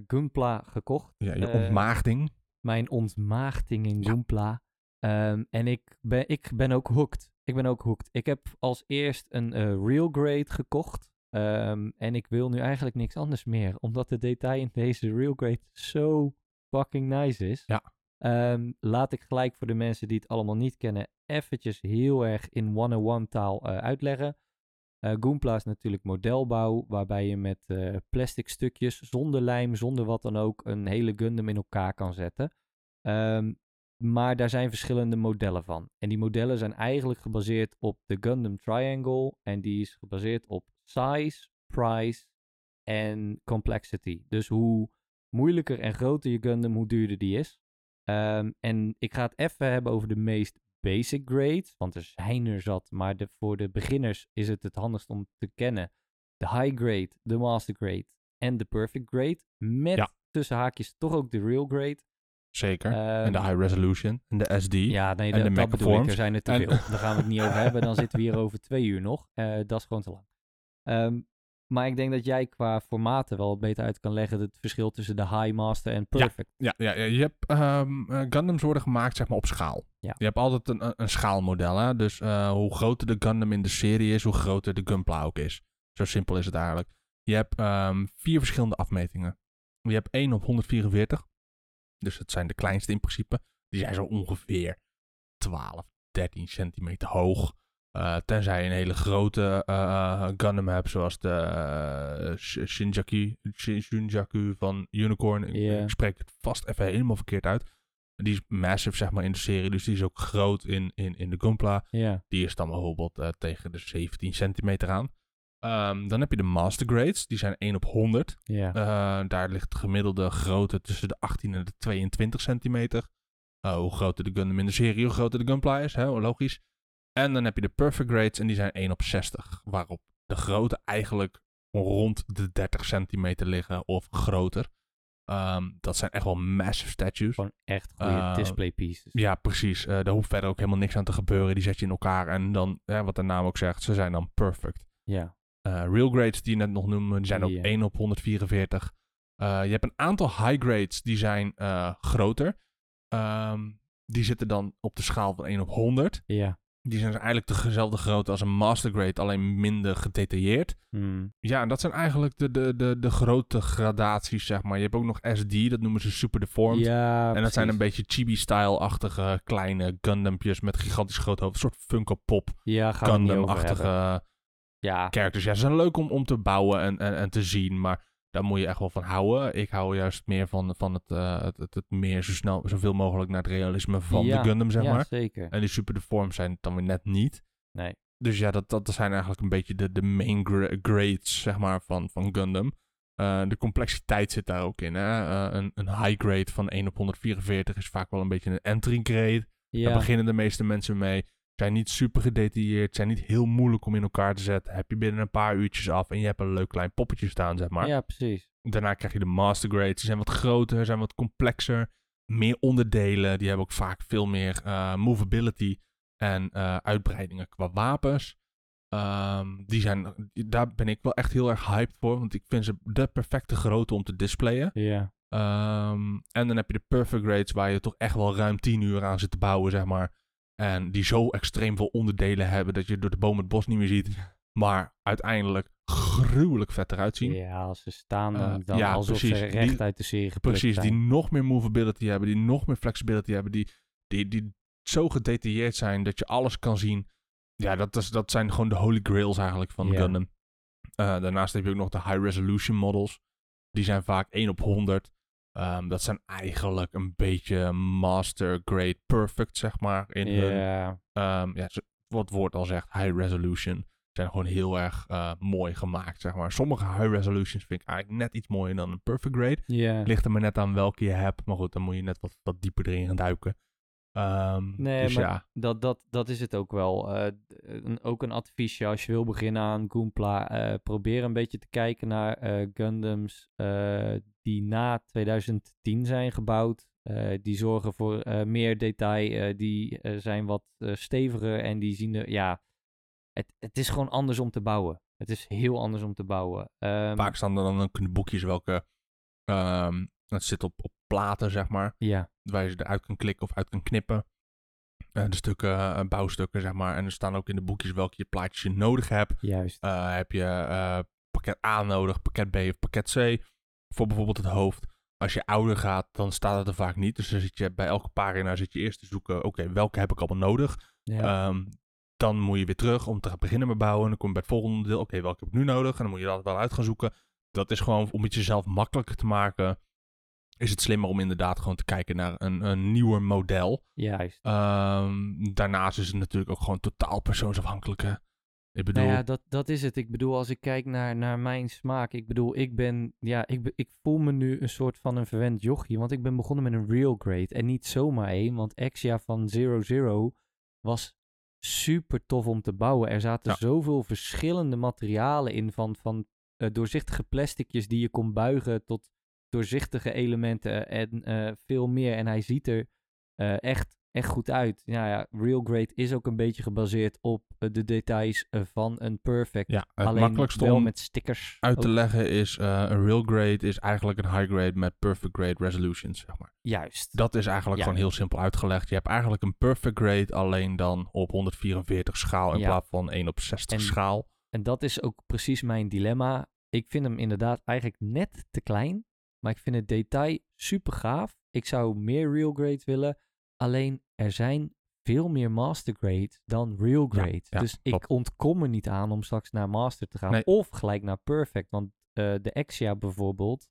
Gunpla gekocht. Ja, je ontmaagding. Mijn ontmaagding in Ja. Gunpla. Ehm, en ik ben, ik ben ook hooked. Ik ben ook hooked. Ik heb als eerst een eh, real grade gekocht. Ehm, en ik wil nu eigenlijk niks anders meer. Omdat de detail in deze real grade zo fucking nice is. Ja. Ehm, laat ik gelijk voor de mensen die het allemaal niet kennen, eventjes heel erg in 101 taal eh, uitleggen. Eh Gunpla is natuurlijk modelbouw, waarbij je met eh, plastic stukjes, zonder lijm, zonder wat dan ook, een hele Gundam in elkaar kan zetten. Ehm, maar daar zijn verschillende modellen van. En die modellen zijn eigenlijk gebaseerd op de Gundam Triangle. En die is gebaseerd op size, price en complexity. Dus hoe moeilijker en groter je Gundam, hoe duurder die is. Ehm, en ik ga het even hebben over de meest basic grades, want er zijn er zat. Maar de, voor de beginners is het het handigst om te kennen de high grade, de master grade en de perfect grade. Met Ja. tussen haakjes toch ook de real grade. Zeker. en de Ehm, high resolution. En de SD. ja, nee, en de dat bedoel ik. megaforms. Er zijn er te En- veel. Daar gaan we het niet over hebben. Dan zitten we hier over twee uur nog. Eh, dat is gewoon te lang. Ehm, maar ik denk dat jij qua formaten wel beter uit kan leggen het verschil tussen de high, master en perfect. Ja, ja, ja, je hebt eh, Gundams worden gemaakt zeg maar op schaal. Ja. Je hebt altijd een, een, schaalmodel. Hè? Dus eh, hoe groter de Gundam in de serie is, hoe groter de Gunpla ook is. Zo simpel is het eigenlijk. Je hebt ehm, vier verschillende afmetingen. Je hebt 1 op 144. Dus dat zijn de kleinste in principe. Die zijn zo ongeveer 12, 13 centimeter hoog. Eh, tenzij je een hele grote eh, Gundam hebt, zoals de Sh- Shinjaku, Shin- Shunjaku van Unicorn. Ik, spreek het vast even helemaal verkeerd uit. Die is massive, zeg maar, in de serie. Dus die is ook groot in, in, in de Gunpla. Die is dan bijvoorbeeld tegen de 17 centimeter aan. Ehm, dan heb je de Master Grades. Die zijn 1 op 100. ja. Eh, daar ligt de gemiddelde grootte tussen de 18 en de 22 centimeter. Hoe groter de Gundam in de serie, hoe groter de Gunpla is, hè? logisch. En dan heb je de Perfect Grades en die zijn 1 op 60. Waarop de grootte eigenlijk rond de 30 centimeter liggen of groter. Ehm, dat zijn echt wel massive statues. Gewoon echt goede Eh, display pieces. Ja, precies. Eh daar hoeft verder ook helemaal niks aan te gebeuren. Die zet je in elkaar en dan, ja, wat de naam ook zegt, ze zijn dan perfect. Ja. Eh, real grades die je net nog noemde, die zijn ook Ja. 1 op 144. Eh, je hebt een aantal high grades die zijn groter. Ehm, die zitten dan op de schaal van 1 op 100. Ja. Die zijn dus eigenlijk dezelfde grootte als een master grade, alleen minder gedetailleerd. Hmm. Ja, en dat zijn eigenlijk de, de, de, de grote gradaties, zeg maar. Je hebt ook nog SD, dat noemen ze super deformed. Ja, en dat zijn een beetje chibi-style-achtige kleine Gundampjes met gigantisch groot hoofd. Een soort Funko Pop Ja. Gundam-achtige Ja, characters. Ja, ze zijn leuk om, om te bouwen en, en, en te zien, maar daar moet je echt wel van houden. Ik hou juist meer van, van het, eh, het, het, het meer zo snel, zoveel mogelijk naar het realisme van ja, de Gundam, zeg ja, maar. zeker. En die super deformed zijn het dan weer net niet. Nee. Dus ja, dat, dat zijn eigenlijk een beetje de, de main gra- grades, zeg maar, van, van Gundam. Eh, de complexiteit zit daar ook in. Hè? Eh, een, een high grade van 1 op 144 is vaak wel een beetje een entry grade. Daar Ja, beginnen de meeste mensen mee. Zijn niet super gedetailleerd, zijn niet heel moeilijk om in elkaar te zetten. Heb je binnen een paar uurtjes af en je hebt een leuk klein poppetje staan, zeg maar. ja, precies. Daarna krijg je de master grades. Die zijn wat groter, zijn wat complexer. meer onderdelen. Die hebben ook vaak veel meer eh, movability en eh, uitbreidingen qua wapens. Ehm, die zijn, daar ben ik wel echt heel erg hyped voor. Want ik vind ze de perfecte grootte om te displayen. Ja. Ehm, en dan heb je de perfect grades waar je toch echt wel ruim 10 uur aan zit te bouwen, zeg maar. En die zo extreem veel onderdelen hebben dat je door de boom het bos niet meer ziet. Maar uiteindelijk gruwelijk vet eruit zien. Ja, als ze staan Eh, dan, ja, alsof precies. ze recht Die- uit de serie geplukt Precies, die nog meer movability hebben, die nog meer flexibility hebben, die, die, die zo gedetailleerd zijn dat je alles kan zien. Ja, dat, is, dat zijn gewoon de holy grails eigenlijk van Ja. Gundam. Eh, daarnaast heb je ook nog de high resolution models. Die zijn vaak 1 op 100. Ehm, dat zijn eigenlijk een beetje master grade perfect, zeg maar. In hun, Ja, ehm, ja, wat het woord al zegt, high resolution. Zijn gewoon heel erg eh, mooi gemaakt, zeg maar. Sommige high resolutions vind ik eigenlijk net iets mooier dan een perfect grade. ja. Ligt er maar net aan welke je hebt. Maar goed, dan moet je net wat, wat dieper erin gaan duiken. Ehm, Nee, dus maar ja, dat, dat, dat is het ook wel. Eh, een, ook een adviesje als je wil beginnen aan Goompla. eh, probeer een beetje te kijken naar eh, Gundams eh, die na 2010 zijn gebouwd. Eh, die zorgen voor eh, meer detail. eh, die zijn wat steviger en die zien er... Ja, het, het is gewoon anders om te bouwen. Het is heel anders om te bouwen. Ehm, vaak staan er dan ook in de boekjes welke... ehm het zit op, op platen, zeg maar. Ja, Waar je ze eruit kan klikken of uit kan knippen. De stukken, bouwstukken, zeg maar. En er staan ook in de boekjes welke je plaatjes je nodig hebt. juist. Heb je pakket A nodig, pakket B of pakket C. Voor bijvoorbeeld het hoofd. Als je ouder gaat, dan staat het er vaak niet. Dus dan zit je bij elke pagina zit je eerst te zoeken. Oké, welke heb ik allemaal nodig? Ja. Ehm, dan moet je weer terug om te gaan beginnen met bouwen. En dan kom je bij het volgende deel. Oké, welke heb ik nu nodig? En dan moet je dat wel uit gaan zoeken. Dat is gewoon om het jezelf makkelijker te maken. Is het slimmer om inderdaad gewoon te kijken naar een, een nieuwer model. juist. Ehm, daarnaast is het natuurlijk ook gewoon totaal persoonsafhankelijk. Ik bedoel, Nou ja, dat, dat is het. Ik bedoel, als ik kijk naar, naar mijn smaak. Ik bedoel, ik ben. Ja, ik, ik voel me nu een soort van een verwend jochie. Want ik ben begonnen met een real grade. En niet zomaar één. Want Exia van Zero Zero was super tof om te bouwen. Er zaten Ja. zoveel verschillende materialen in. Van, van eh, doorzichtige plasticjes die je kon buigen. Tot doorzichtige elementen. En eh, veel meer. En hij ziet er eh, echt, echt goed uit. Ja, ja, real grade is ook een beetje gebaseerd op eh, de details eh, van een perfect. ja, het Alleen makkelijkste wel om met stickers. uit te leggen is... eh, een real grade is eigenlijk een high grade met perfect grade resolutions, zeg maar. Juist. Dat is eigenlijk Ja. gewoon heel simpel uitgelegd. Je hebt eigenlijk een perfect grade alleen dan op 144 schaal in Ja. plaats van 1 op 60 En- schaal. En dat is ook precies mijn dilemma. Ik vind hem inderdaad eigenlijk net te klein. Maar ik vind het detail super gaaf. Ik zou meer real grade willen. Alleen er zijn veel meer master grade dan real grade. ja, dus klopt. ik ontkom er niet aan om straks naar master te gaan. Nee. Of gelijk naar perfect. Want eh, de Exia bijvoorbeeld.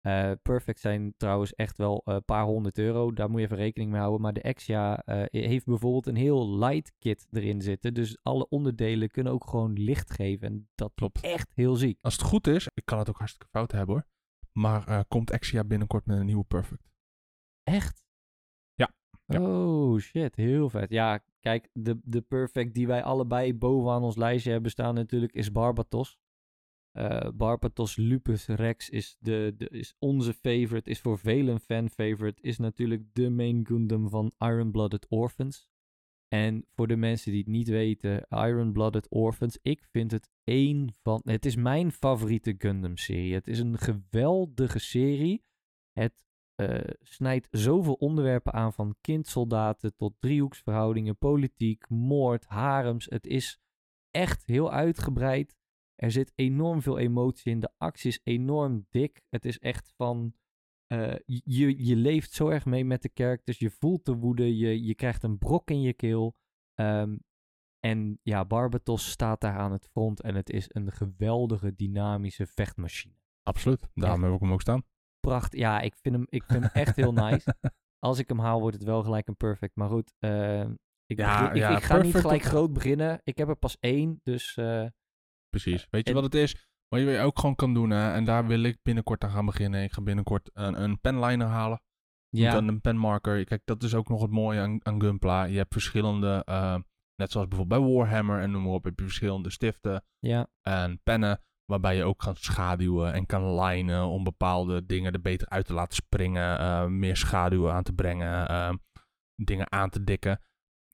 eh, perfect zijn trouwens echt wel een paar honderd euro. Daar moet je even rekening mee houden. Maar de Exia eh, heeft bijvoorbeeld een heel light kit erin zitten. Dus alle onderdelen kunnen ook gewoon licht geven. En dat Klopt. echt heel ziek. Als het goed is, ik kan het ook hartstikke fout hebben hoor. Maar eh, komt Exia binnenkort met een nieuwe perfect. Echt? Oh shit, heel vet. Ja, kijk, de, de perfect die wij allebei bovenaan ons lijstje hebben staan natuurlijk is Barbatos. Eh, Barbatos Lupus Rex is, de, de, is onze favorite, is voor velen fan favorite, is natuurlijk de main Gundam van Iron Blooded Orphans. En voor de mensen die het niet weten, Iron Blooded Orphans, ik vind het één van, het is mijn favoriete Gundam serie. Het is een geweldige serie. Het eh, snijdt zoveel onderwerpen aan van kindsoldaten tot driehoeksverhoudingen, politiek, moord, harems. Het is echt heel uitgebreid. Er zit enorm veel emotie in. De actie is enorm dik. Het is echt van. eh, je, je leeft zo erg mee met de characters. Je voelt de woede. Je, je krijgt een brok in je keel. Ehm, en ja, Barbatos staat daar aan het front. En het is een geweldige, dynamische vechtmachine. Absoluut. Daarom heb ik hem ook staan. Pracht. Ja, ik vind hem, ik vind hem echt heel nice. Als ik hem haal, wordt het wel gelijk een perfect. Maar goed, eh, ik, Ja, begin- ik, ja, ik ga niet gelijk op- groot beginnen. Ik heb er pas één, dus eh, Precies. Weet je en- wat het is? Wat je ook gewoon kan doen, hè? en daar wil ik binnenkort aan gaan beginnen. Ik ga binnenkort een, een penliner halen. ja. Dan een penmarker. Kijk, dat is ook nog het mooie aan, aan Gunpla. Je hebt verschillende, eh, net zoals bijvoorbeeld bij Warhammer en noem maar op, heb je verschillende stiften ja. en pennen. Waarbij je ook kan schaduwen en kan lijnen om bepaalde dingen er beter uit te laten springen. eh, meer schaduwen aan te brengen, eh, dingen aan te dikken.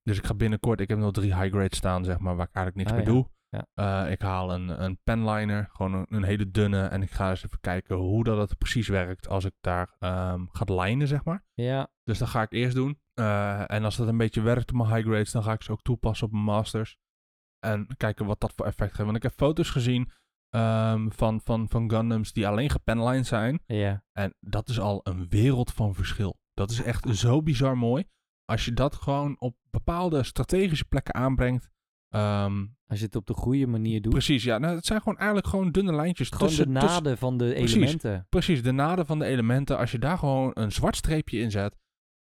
Dus ik ga binnenkort, ik heb nog drie high grades staan, zeg maar, waar ik eigenlijk niks Ah, mee ja. doe. Ja. Eh, ik haal een, een penliner, gewoon een, een hele dunne. En ik ga eens even kijken hoe dat het precies werkt als ik daar ehm ga lijnen, zeg maar. Ja, Dus dat ga ik eerst doen. En als dat een beetje werkt op mijn high grades, dan ga ik ze ook toepassen op mijn masters. En kijken wat dat voor effect heeft. Want ik heb foto's gezien ehm, van, van, van Gundams die alleen gepenlined zijn. ja. En dat is al een wereld van verschil. Dat is echt zo bizar mooi. Als je dat gewoon op bepaalde strategische plekken aanbrengt. ehm, Als je het op de goede manier doet. precies, ja. Nou, het zijn gewoon eigenlijk gewoon dunne lijntjes Gewoon tussen, de tussen- naden van de Precies. elementen. Precies, de naden van de elementen. Als je daar gewoon een zwart streepje in zet,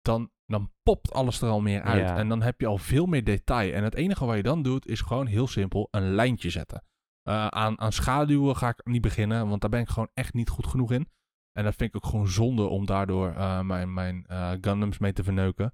dan, dan popt alles er al meer uit. Ja. En dan heb je al veel meer detail. En het enige wat je dan doet, is gewoon heel simpel een lijntje zetten. Eh, aan, aan schaduwen ga ik niet beginnen, want daar ben ik gewoon echt niet goed genoeg in. En dat vind ik ook gewoon zonde om daardoor eh, mijn, mijn eh, Gundams mee te verneuken.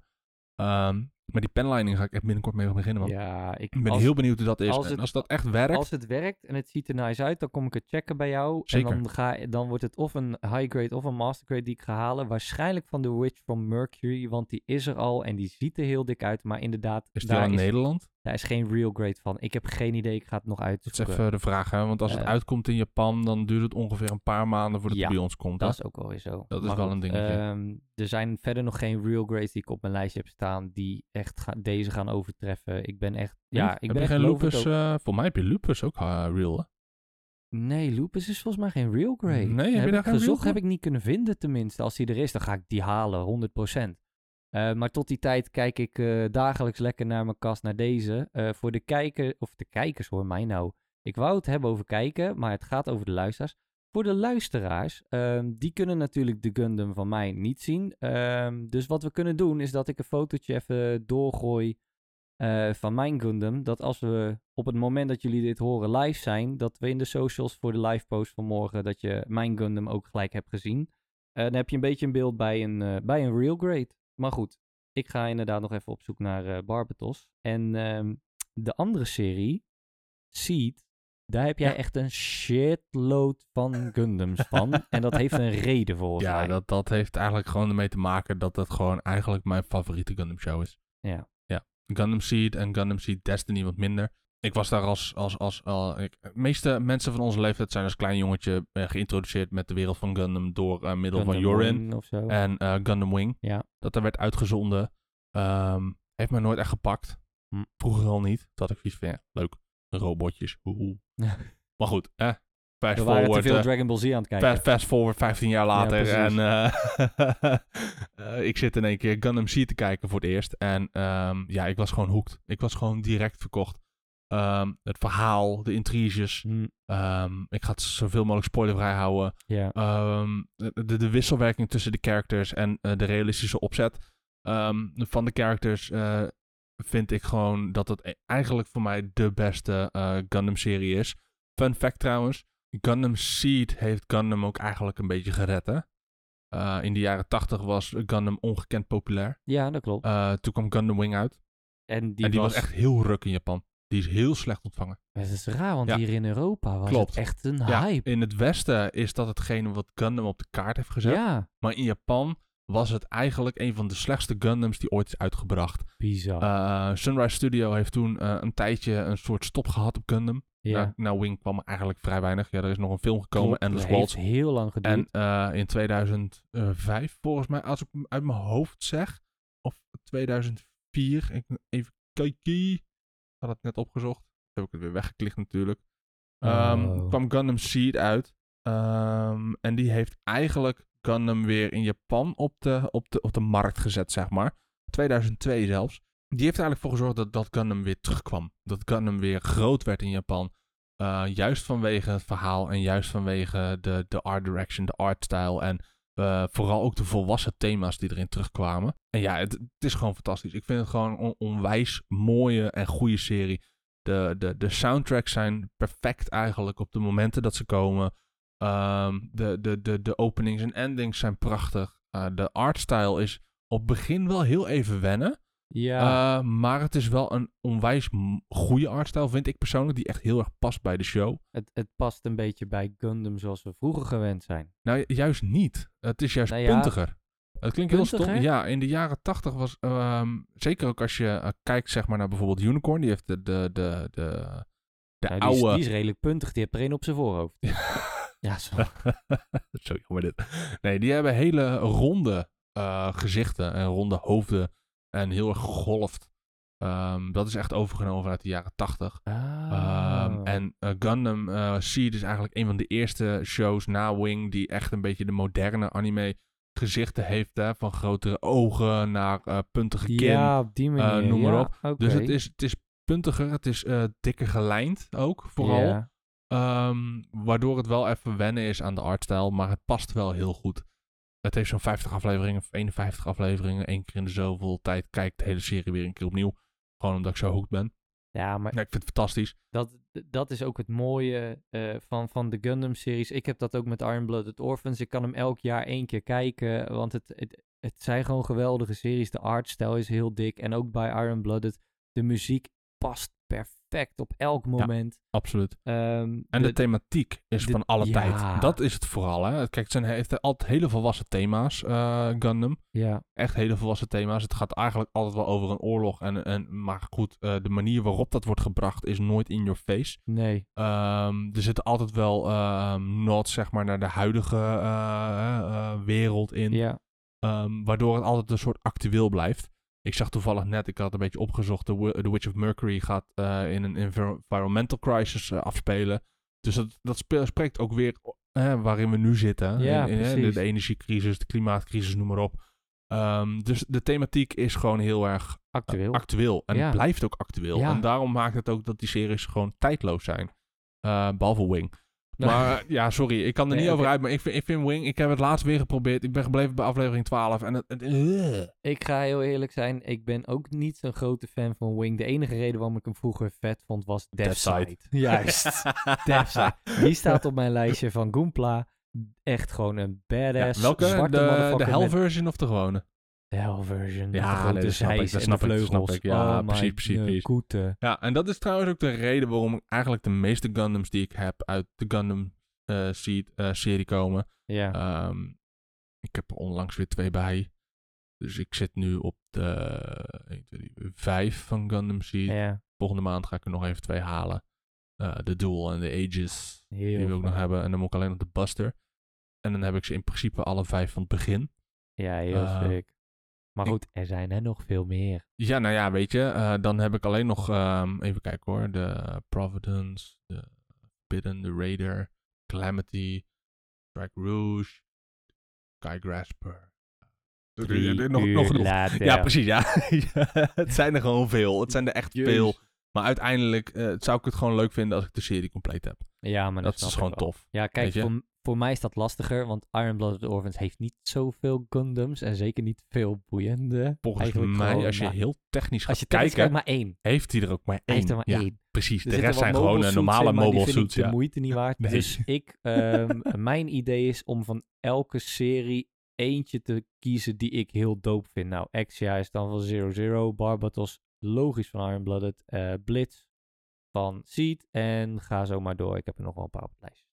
Ehm, maar die penlining ga ik echt binnenkort mee beginnen, man. Ja, ik Ik ben als, heel benieuwd hoe dat is. als en het- als dat echt werkt, als het werkt en het ziet er nice uit, dan kom ik het checken bij jou. Zeker. En dan, ga, dan wordt het of een high grade of een master grade die ik ga halen. Waarschijnlijk van de Witch from Mercury, want die is er al en die ziet er heel dik uit. Maar inderdaad, is die daar, al in is, Nederland? Daar is geen real grade van. Ik heb geen idee, ik ga het nog Dat is even de vraag, hè? Want als het Eh. uitkomt in Japan, dan duurt het ongeveer een paar maanden voordat Ja, het bij ons komt. Dat is ook wel weer zo. Dat is wel goed, een dingetje. ehm, er zijn verder nog geen real grades die ik op mijn lijstje heb staan die echt ga- deze gaan overtreffen. Ik ben echt, ja, ik heb ben je geen lupus? eh voor mij heb je lupus ook eh, real, hè? Nee, Lupus is volgens mij geen real grade. Nee, heb je heb daar ik geen real gezocht, heb ik niet kunnen vinden tenminste. Als die er is, dan ga ik die halen, 100%. Eh, maar tot die tijd kijk ik eh, dagelijks lekker naar mijn kast, naar deze. Eh, voor de kijker, of de kijkers hoor mij nou. Ik wou het hebben over kijken, maar het gaat over de luisteraars. Voor de luisteraars, ehm, die kunnen natuurlijk de Gundam van mij niet zien. Ehm, dus wat we kunnen doen, is dat ik een fotootje even doorgooi van mijn Gundam. Dat als we op het moment dat jullie dit horen live zijn, dat we in de socials voor de live post van morgen, dat je mijn Gundam ook gelijk hebt gezien. Dan heb je een beetje een beeld bij een, bij een real grade. Maar goed, ik ga inderdaad nog even op zoek naar eh Barbatos. En ehm, de andere serie, Seed, daar heb jij Ja. echt een shitload van Gundams van. en dat heeft een reden volgens Ja, mij. dat, dat heeft eigenlijk gewoon ermee te maken dat het gewoon eigenlijk mijn favoriete Gundam show is. Ja. Ja, Gundam Seed en Gundam Seed Destiny wat minder. Ik was daar als, als, als, al- ik, de meeste mensen van onze leeftijd zijn als klein jongetje eh, geïntroduceerd met de wereld van Gundam door eh, middel van Yorin en eh, Gundam Wing. Ja. Dat er werd uitgezonden. Ehm, heeft mij nooit echt gepakt. Hm. Vroeger al niet. Dat ik iets van, ja, leuk, robotjes. Maar goed, eh, fast waren te forward, veel eh, Dragon Ball Z aan het kijken. Fast, fast forward 15 jaar later. en eh, eh, ik zit in één keer Gundam Seed te kijken voor het eerst. En ehm, ja, ik was gewoon hooked. Ik was gewoon direct verkocht. Ehm, het verhaal, de intriges. Hm, ehm, ik ga het zoveel mogelijk spoilervrij houden. Ehm, de, de, wisselwerking tussen de characters en eh, de realistische opzet van de characters eh, vind ik gewoon dat het e- eigenlijk voor mij de beste eh, Gundam-serie is. Fun fact trouwens, Gundam Seed heeft Gundam ook eigenlijk een beetje gered, hè? In de jaren 80 was Gundam ongekend populair. ja, dat klopt. Toen kwam Gundam Wing uit. en die, en die was, was... echt heel ruk in Japan. Die is heel slecht ontvangen. Dat is raar, want Ja. hier in Europa was Klopt. het echt een Ja, hype. in het westen is dat hetgene wat Gundam op de kaart heeft gezet. Ja, Maar in Japan was het eigenlijk een van de slechtste Gundams die ooit is uitgebracht. bizar. Eh, Sunrise Studio heeft toen eh, een tijdje een soort stop gehad op Gundam. ja. Nou, nou, Wing kwam er eigenlijk vrij weinig. Ja, er is nog een film gekomen, Klopt, Endless dat heeft Waltz. heel lang geduurd. En eh, in 2005, volgens mij, als ik uit mijn hoofd zeg, of 2004, ik, even kijken. Had het net opgezocht. heb ik het weer weggeklikt natuurlijk. Ehm, Oh. kwam Gundam Seed uit. Ehm, en die heeft eigenlijk Gundam weer in Japan op de, op, de, op de markt gezet, zeg maar. 2002 zelfs. Die heeft er eigenlijk voor gezorgd dat, dat Gundam weer terugkwam. Dat Gundam weer groot werd in Japan. Eh, juist vanwege het verhaal en juist vanwege de, de art direction, de art style en eh, vooral ook de volwassen thema's die erin terugkwamen. En ja, het, het is gewoon fantastisch. Ik vind het gewoon een on- onwijs mooie en goede serie. De, de, de soundtracks zijn perfect eigenlijk op de momenten dat ze komen. Ehm, de, de, de, de openings en endings zijn prachtig. Eh, de artstyle is op begin wel heel even wennen. Ja, Eh, maar het is wel een onwijs goede artstijl, vind ik persoonlijk, die echt heel erg past bij de show. het, het past een beetje bij Gundam zoals we vroeger gewend zijn. Nou, ju- juist niet. Het is juist Nou ja, puntiger. Het klinkt heel stom. Ja, in de jaren tachtig was... ehm, zeker ook als je eh, kijkt zeg maar, naar bijvoorbeeld Unicorn. Die heeft de, de, de, de, de Nou, die, is, oude... die is redelijk puntig, die heeft er één op zijn voorhoofd. Ja, zo. Zo jammer dit. Nee, die hebben hele ronde eh, gezichten en ronde hoofden. En heel erg gegolfd. Ehm, dat is echt overgenomen uit de jaren tachtig. Ehm, Ah. en eh, Gundam eh Seed is eigenlijk een van de eerste shows na Wing die echt een beetje de moderne anime gezichten heeft. Hè? Van grotere ogen naar eh, puntige kin. ja, op die manier. noem maar ja, op. Dus het is, het is puntiger, het is dikker gelijnd ook vooral. Ehm, waardoor het wel even wennen is aan de artstijl, maar het past wel heel goed. Het heeft zo'n 50 afleveringen of 51 afleveringen. Eén keer in de zoveel tijd kijk ik de hele serie weer een keer opnieuw. Gewoon omdat ik zo hooked ben. ja, maar Ja, ik vind het fantastisch. dat, dat is ook het mooie eh, van, van de Gundam-series. Ik heb dat ook met Iron Blooded Orphans. Ik kan hem elk jaar één keer kijken, want het, het, het zijn gewoon geweldige series. De artstijl is heel dik. En ook bij Iron Blooded, de muziek past perfect op elk moment. Absoluut. Ehm, En de, thematiek is de- van alle ja. tijd. Dat is het vooral. Hè? Kijk, het zijn, heeft altijd hele volwassen thema's, eh, Gundam. Ja, Echt hele volwassen thema's. Het gaat eigenlijk altijd wel over een oorlog. En, en, maar goed, eh, de manier waarop dat wordt gebracht is nooit in your face. nee. Ehm, er zitten altijd wel ehm nods, zeg maar, naar de huidige eh, wereld in. Ja, waardoor het altijd een soort actueel blijft. Ik zag toevallig net, ik had een beetje opgezocht, The, Wi- The Witch of Mercury gaat eh, in een envir- environmental crisis eh, afspelen. Dus dat, dat spreekt ook weer eh, waarin we nu zitten. Ja, In- de, energiecrisis, de klimaatcrisis, noem maar op. Ehm, dus de thematiek is gewoon heel erg actueel. actueel. En Ja. blijft ook actueel. Ja. En daarom maakt het ook dat die series gewoon tijdloos zijn. Eh, behalve Wing. Maar ja, sorry, ik kan er Nee, niet over uit. Maar ik vind, ik vind Wing, ik heb het laatst weer geprobeerd. Ik ben gebleven bij aflevering 12. En het. het eh. Ik ga heel eerlijk zijn, ik ben ook niet zo'n grote fan van Wing. De enige reden waarom ik hem vroeger vet vond was Deathside. Juist, Deathside. Die staat op mijn lijstje van Goompla. Echt gewoon een Ja, badass welke? zwarte De, de hell met- version of de gewone? De hell version. Ja, nee, dat snap ik, dat snap ik, snap ik. Ja, oh precies, precies. Ja, en dat is trouwens ook de reden waarom ik eigenlijk de meeste Gundams die ik heb uit de Gundam eh, seed- eh, serie komen. Ja. Ehm, ik heb er onlangs weer twee bij. Dus ik zit nu op de 1, 2, 3, 5 van Gundam Seed. ja, Volgende maand ga ik er nog even twee halen. Eh, de Duel en de Aegis. heel die we ook nog hebben. En dan moet ik alleen nog de Buster. En dan heb ik ze in principe alle vijf van het begin. Ja, heel sick. Maar goed, er zijn er nog veel meer. Ja, nou ja, weet je. eh, dan heb ik alleen nog, ehm, even kijken hoor. De Providence, de Bidden, de Raider, Calamity, Strike Rouge, Sky Grasper. Drie nog, nog uur genoeg. later. Ja, precies, ja. het zijn er gewoon veel. Het zijn er echt veel. Maar uiteindelijk eh, zou ik het gewoon leuk vinden als ik de serie compleet heb. Ja, maar Dat is gewoon tof. Ja, kijk, voor, voor mij is dat lastiger, want Iron Blooded Orphans heeft niet zoveel Gundams en zeker niet veel boeiende. Volgens Eigenlijk mij, gewoon, als je heel technisch gaat als je kijkt, kijken, maar één. heeft hij er ook maar één. heeft er maar ja, één. precies. Er de rest zijn gewoon suits normale mobile vind ik suits. de Ja. moeite niet waard. Nee. Dus ik, ehm, mijn idee is om van elke serie eentje te kiezen die ik heel dope vind. Nou, Exia is dan van Zero Zero, Barbatos, logisch van Iron Blooded, eh, Blitz van Seed en ga zo maar door. Ik heb er nog wel een paar op het lijstje.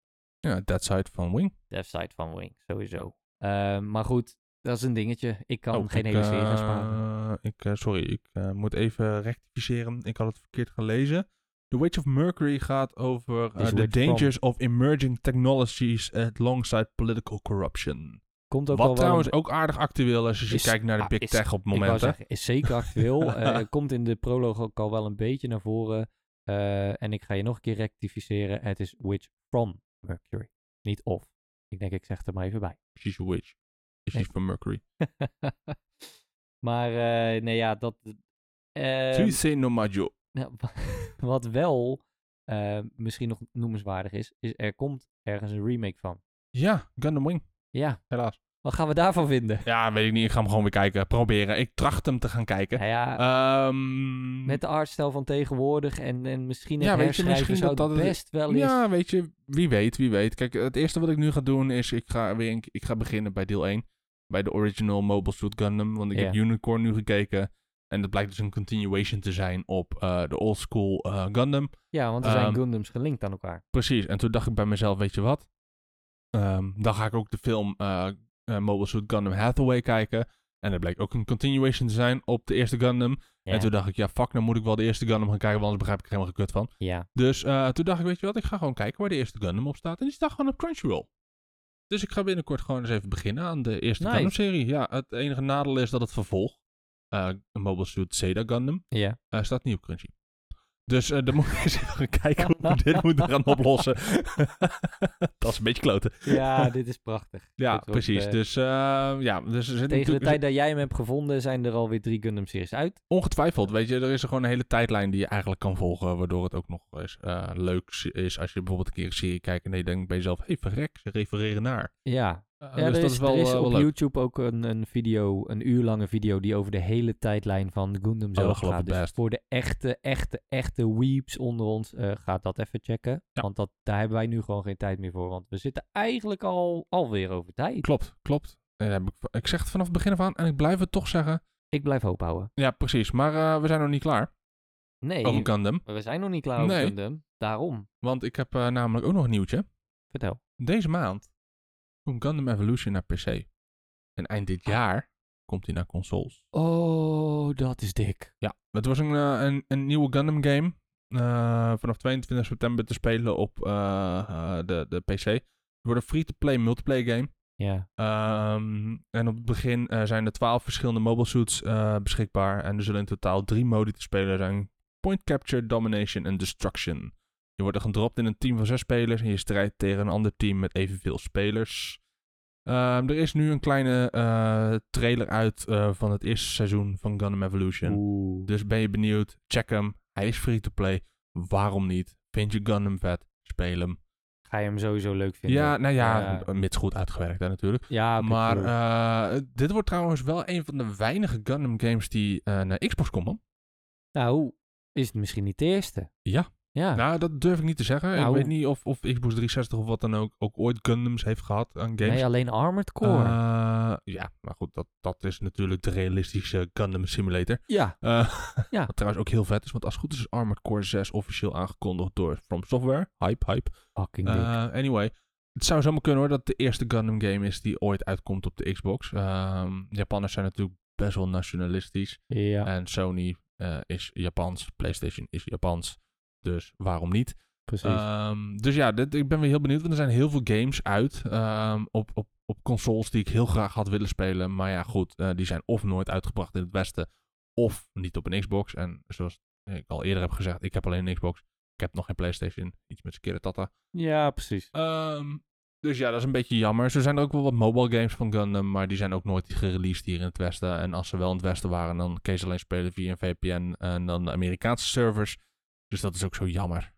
Ja, Dead Side van Wing. Death Side van Wing, sowieso. Ehm, maar goed, dat is een dingetje. Ik kan Oh, geen ik, hele serie gaan eh, sparen. Ik, eh, sorry, ik eh, moet even rectificeren. Ik had het verkeerd gelezen. The Witch of Mercury gaat over eh, the from- dangers of emerging technologies alongside political corruption. Komt ook Wat trouwens ook aardig actueel is als je Is- kijkt naar de ah, big is- tech op wou momenten. zeggen, is zeker actueel. Eh, komt in de proloog ook al wel een beetje naar voren. Eh, en ik ga je nog een keer rectificeren. Het is Witch from Mercury. Niet of. Ik denk, ik zeg er maar even bij. She's a witch. She's Nee. from Mercury. maar eh, nee, ja, dat... Tu sais no nou, wa- wat wel eh, misschien nog noemenswaardig is, is er komt ergens een remake van. Ja, Gundam Wing, Ja, helaas. Wat gaan we daarvan vinden? Ja, weet ik niet. Ik ga hem gewoon weer kijken. Proberen. Ik tracht hem te gaan kijken. Ja, Ehm, met de artstijl van tegenwoordig en, en misschien het Ja, weet je, misschien dat het dat best wel eens... Ja, weet je, wie weet, wie weet. Kijk, het eerste wat ik nu ga doen is, ik ga, weer ik ga beginnen bij deel 1. Bij de original Mobile Suit Gundam, want ik heb. Unicorn nu gekeken. En dat blijkt dus een continuation te zijn op eh, de old school eh, Gundam. Ja, want er zijn Ehm, Gundams gelinkt aan elkaar. Precies. En toen dacht ik bij mezelf, weet je wat? Ehm, dan ga ik ook de film eh, eh, Mobile Suit Gundam Hathaway kijken. En dat bleek ook een continuation te zijn op de eerste Gundam. Ja. En toen dacht ik, ja fuck, dan moet ik wel de eerste Gundam gaan kijken, want anders begrijp ik er helemaal geen kut van. ja. Dus eh, toen dacht ik, weet je wat, ik ga gewoon kijken waar de eerste Gundam op staat. En die staat gewoon op Crunchyroll. Dus ik ga binnenkort gewoon eens even beginnen aan de eerste Nice. Gundam-serie. Ja, het enige nadeel is dat het vervolg, eh Mobile Suit Zeta Gundam, ja. staat niet op Crunchy. Dus eh dan moet ik eens even gaan kijken hoe we dit moeten gaan oplossen. dat is een beetje kloten. Ja, dit is prachtig. Ja, wordt, precies. eh, Dus eh, ja, dus er zit tegen de tijd dat jij hem hebt gevonden, zijn er alweer drie Gundam-series uit. Ongetwijfeld, weet je, er is er gewoon een hele tijdlijn die je eigenlijk kan volgen, waardoor het ook nog eens leuk is als je bijvoorbeeld een keer een serie kijkt en je denkt bij jezelf, hé hey, verrek, ze refereren naar. Ja, ja dus er, dat is, is wel, er is eh, op leuk. YouTube ook een, een video, een uur lange video, die over de hele tijdlijn van Gundam zelf geloof gaat. Dus best. voor de echte, echte, echte weeps onder ons, eh gaat dat even checken. Ja. Want dat, daar hebben wij nu gewoon geen tijd meer voor, want we zitten eigenlijk al alweer over tijd. Klopt, klopt. Ik, zeg het vanaf het begin af aan en ik blijf het toch zeggen. Ik blijf hoop houden. Ja, precies. Maar eh, we zijn nog niet klaar Nee, over Gundam. we zijn nog niet klaar over Nee. Gundam. Daarom, Want ik heb eh, namelijk ook nog een nieuwtje. vertel. Deze maand komt Gundam Evolution naar PC. En eind dit jaar komt hij naar consoles. Oh, dat is dik. Ja, het was een, eh, een, een nieuwe Gundam game. eh, vanaf 22 september te spelen op eh, de, de PC. Het wordt een free-to-play multiplayer game. Ja, Ehm, en op het begin zijn er 12 verschillende mobile suits beschikbaar. En er zullen in totaal drie modi te spelen zijn. Point Capture, Domination en Destruction. Je wordt er gedropt in een team van zes spelers en je strijdt tegen een ander team met evenveel spelers. Ehm, er is nu een kleine eh, trailer uit eh, van het eerste seizoen van Gundam Evolution. Oeh. Dus ben je benieuwd? Check hem. Hij is free to play. Waarom niet? Vind je Gundam vet? Speel hem. Ga je hem sowieso leuk vinden? Ja, nou ja, Ja. mits goed uitgewerkt hè, natuurlijk. Ja, maar dit wordt trouwens wel een van de weinige Gundam games die naar Xbox komen. Nou, is het misschien niet de eerste? Ja. Ja. Nou, dat durf ik niet te zeggen. Nou, ik weet niet of, of Xbox 360 of wat dan ook ook ooit Gundams heeft gehad aan games. nee, alleen Armored Core. Eh, ja, maar goed, dat, dat is natuurlijk de realistische Gundam Simulator. ja. Eh, Ja. Wat trouwens ook heel vet is, want als het goed is, is Armored Core 6 officieel aangekondigd door From Software. Hype, hype. Fucking dik. Eh, anyway, het zou zomaar kunnen hoor dat het de eerste Gundam game is die ooit uitkomt op de Xbox. Ehm Japanners zijn natuurlijk best wel nationalistisch. ja, En Sony is Japans, PlayStation is Japans. Dus waarom niet? precies. Ehm, dus ja, dit, ik ben weer heel benieuwd, want er zijn heel veel games uit ehm, op, op, op consoles die ik heel graag had willen spelen. Maar ja, goed, eh, die zijn of nooit uitgebracht in het Westen, of niet op een Xbox. En zoals ik al eerder heb gezegd, ik heb alleen een Xbox. Ik heb nog geen PlayStation. Iets met z'n tata. ja, precies. Ehm, dus ja, dat is een beetje jammer. Zo zijn er ook wel wat mobile games van Gundam, maar die zijn ook nooit gereleased hier in het Westen. En als ze wel in het Westen waren, dan kun je ze alleen spelen via een VPN en dan de Amerikaanse servers. Dus dat is ook zo jammer.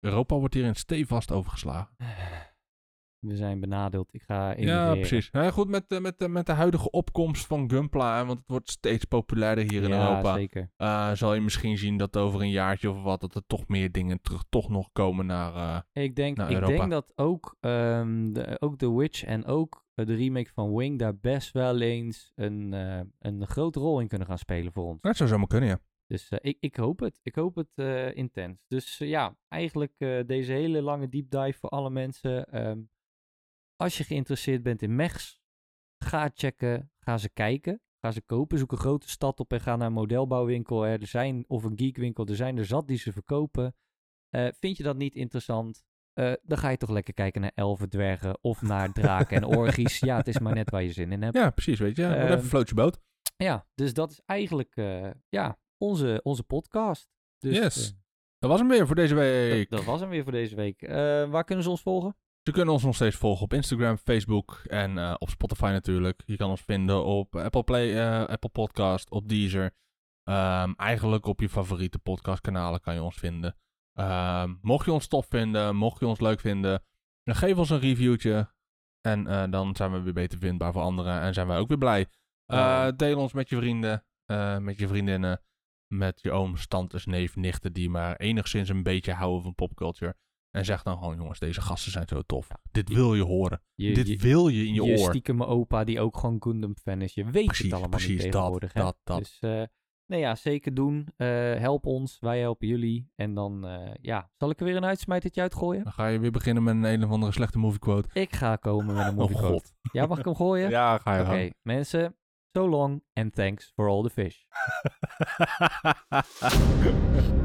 Europa wordt hierin stevast overgeslagen. We zijn benadeeld. Ik ga Ja, precies. Ja, goed, met, de- met, de- met de huidige opkomst van Gunpla, want het wordt steeds populairder hier in ja, Europa, zeker. eh, zal je misschien zien dat over een jaartje of wat, dat er toch meer dingen terug toch nog komen naar... eh, Ik denk, naar ik denk dat ook, ehm, de, ook The Witch en ook eh, de remake van Wing daar best wel eens een, eh, een grote rol in kunnen gaan spelen voor ons. dat zou zomaar kunnen, ja. Dus eh, ik, ik hoop het. Ik hoop het eh, intens. Dus eh, ja, eigenlijk deze hele lange deep dive voor alle mensen. Ehm, als je geïnteresseerd bent in mechs, ga checken, ga ze kijken. Ga ze kopen, zoek een grote stad op en ga naar een modelbouwwinkel. Er zijn, of een geekwinkel, er zijn er zat die ze verkopen. Vind je dat niet interessant? Dan ga je toch lekker kijken naar elfen, dwergen of naar draken en orgies. Ja, het is maar net waar je zin in hebt. Ja, precies, weet je. Wordt Ehm, even float je boot. Ja, dus dat is eigenlijk ja, onze, onze podcast. Dus, Yes. eh, Dat was hem weer voor deze week. dat, dat was hem weer voor deze week. Eh, waar kunnen ze ons volgen? Ze kunnen ons nog steeds volgen op Instagram, Facebook en eh, op Spotify natuurlijk. Je kan ons vinden op Apple Play, Apple Podcast, op Deezer. Ehm, eigenlijk op je favoriete podcastkanalen kan je ons vinden. Ehm, mocht je ons tof vinden, mocht je ons leuk vinden, dan geef ons een reviewtje. En dan zijn we weer beter vindbaar voor anderen en zijn wij ook weer blij. Deel ons met je vrienden, met je vriendinnen, met je ooms, tantes, neef, nichten die maar enigszins een beetje houden van popculture. En zeg dan gewoon, jongens, deze gasten zijn zo tof. Dit wil je horen. Je, Dit je, wil je in je, je oor. stiekeme opa die ook gewoon Gundam fan is. Je weet Precies, het allemaal precies, niet dat, tegenwoordig. dat, dat. Dus eh, Nee, ja, zeker doen. Eh, help ons, wij helpen jullie. En dan, eh, ja, zal ik er weer een uitsmijtertje uitgooien? Dan ga je weer beginnen met een een of andere slechte movie quote. Ik ga komen met een movie Oh, quote. god. Ja, mag ik hem gooien? Ja, ga je Oké, mensen. So long and thanks for all the fish.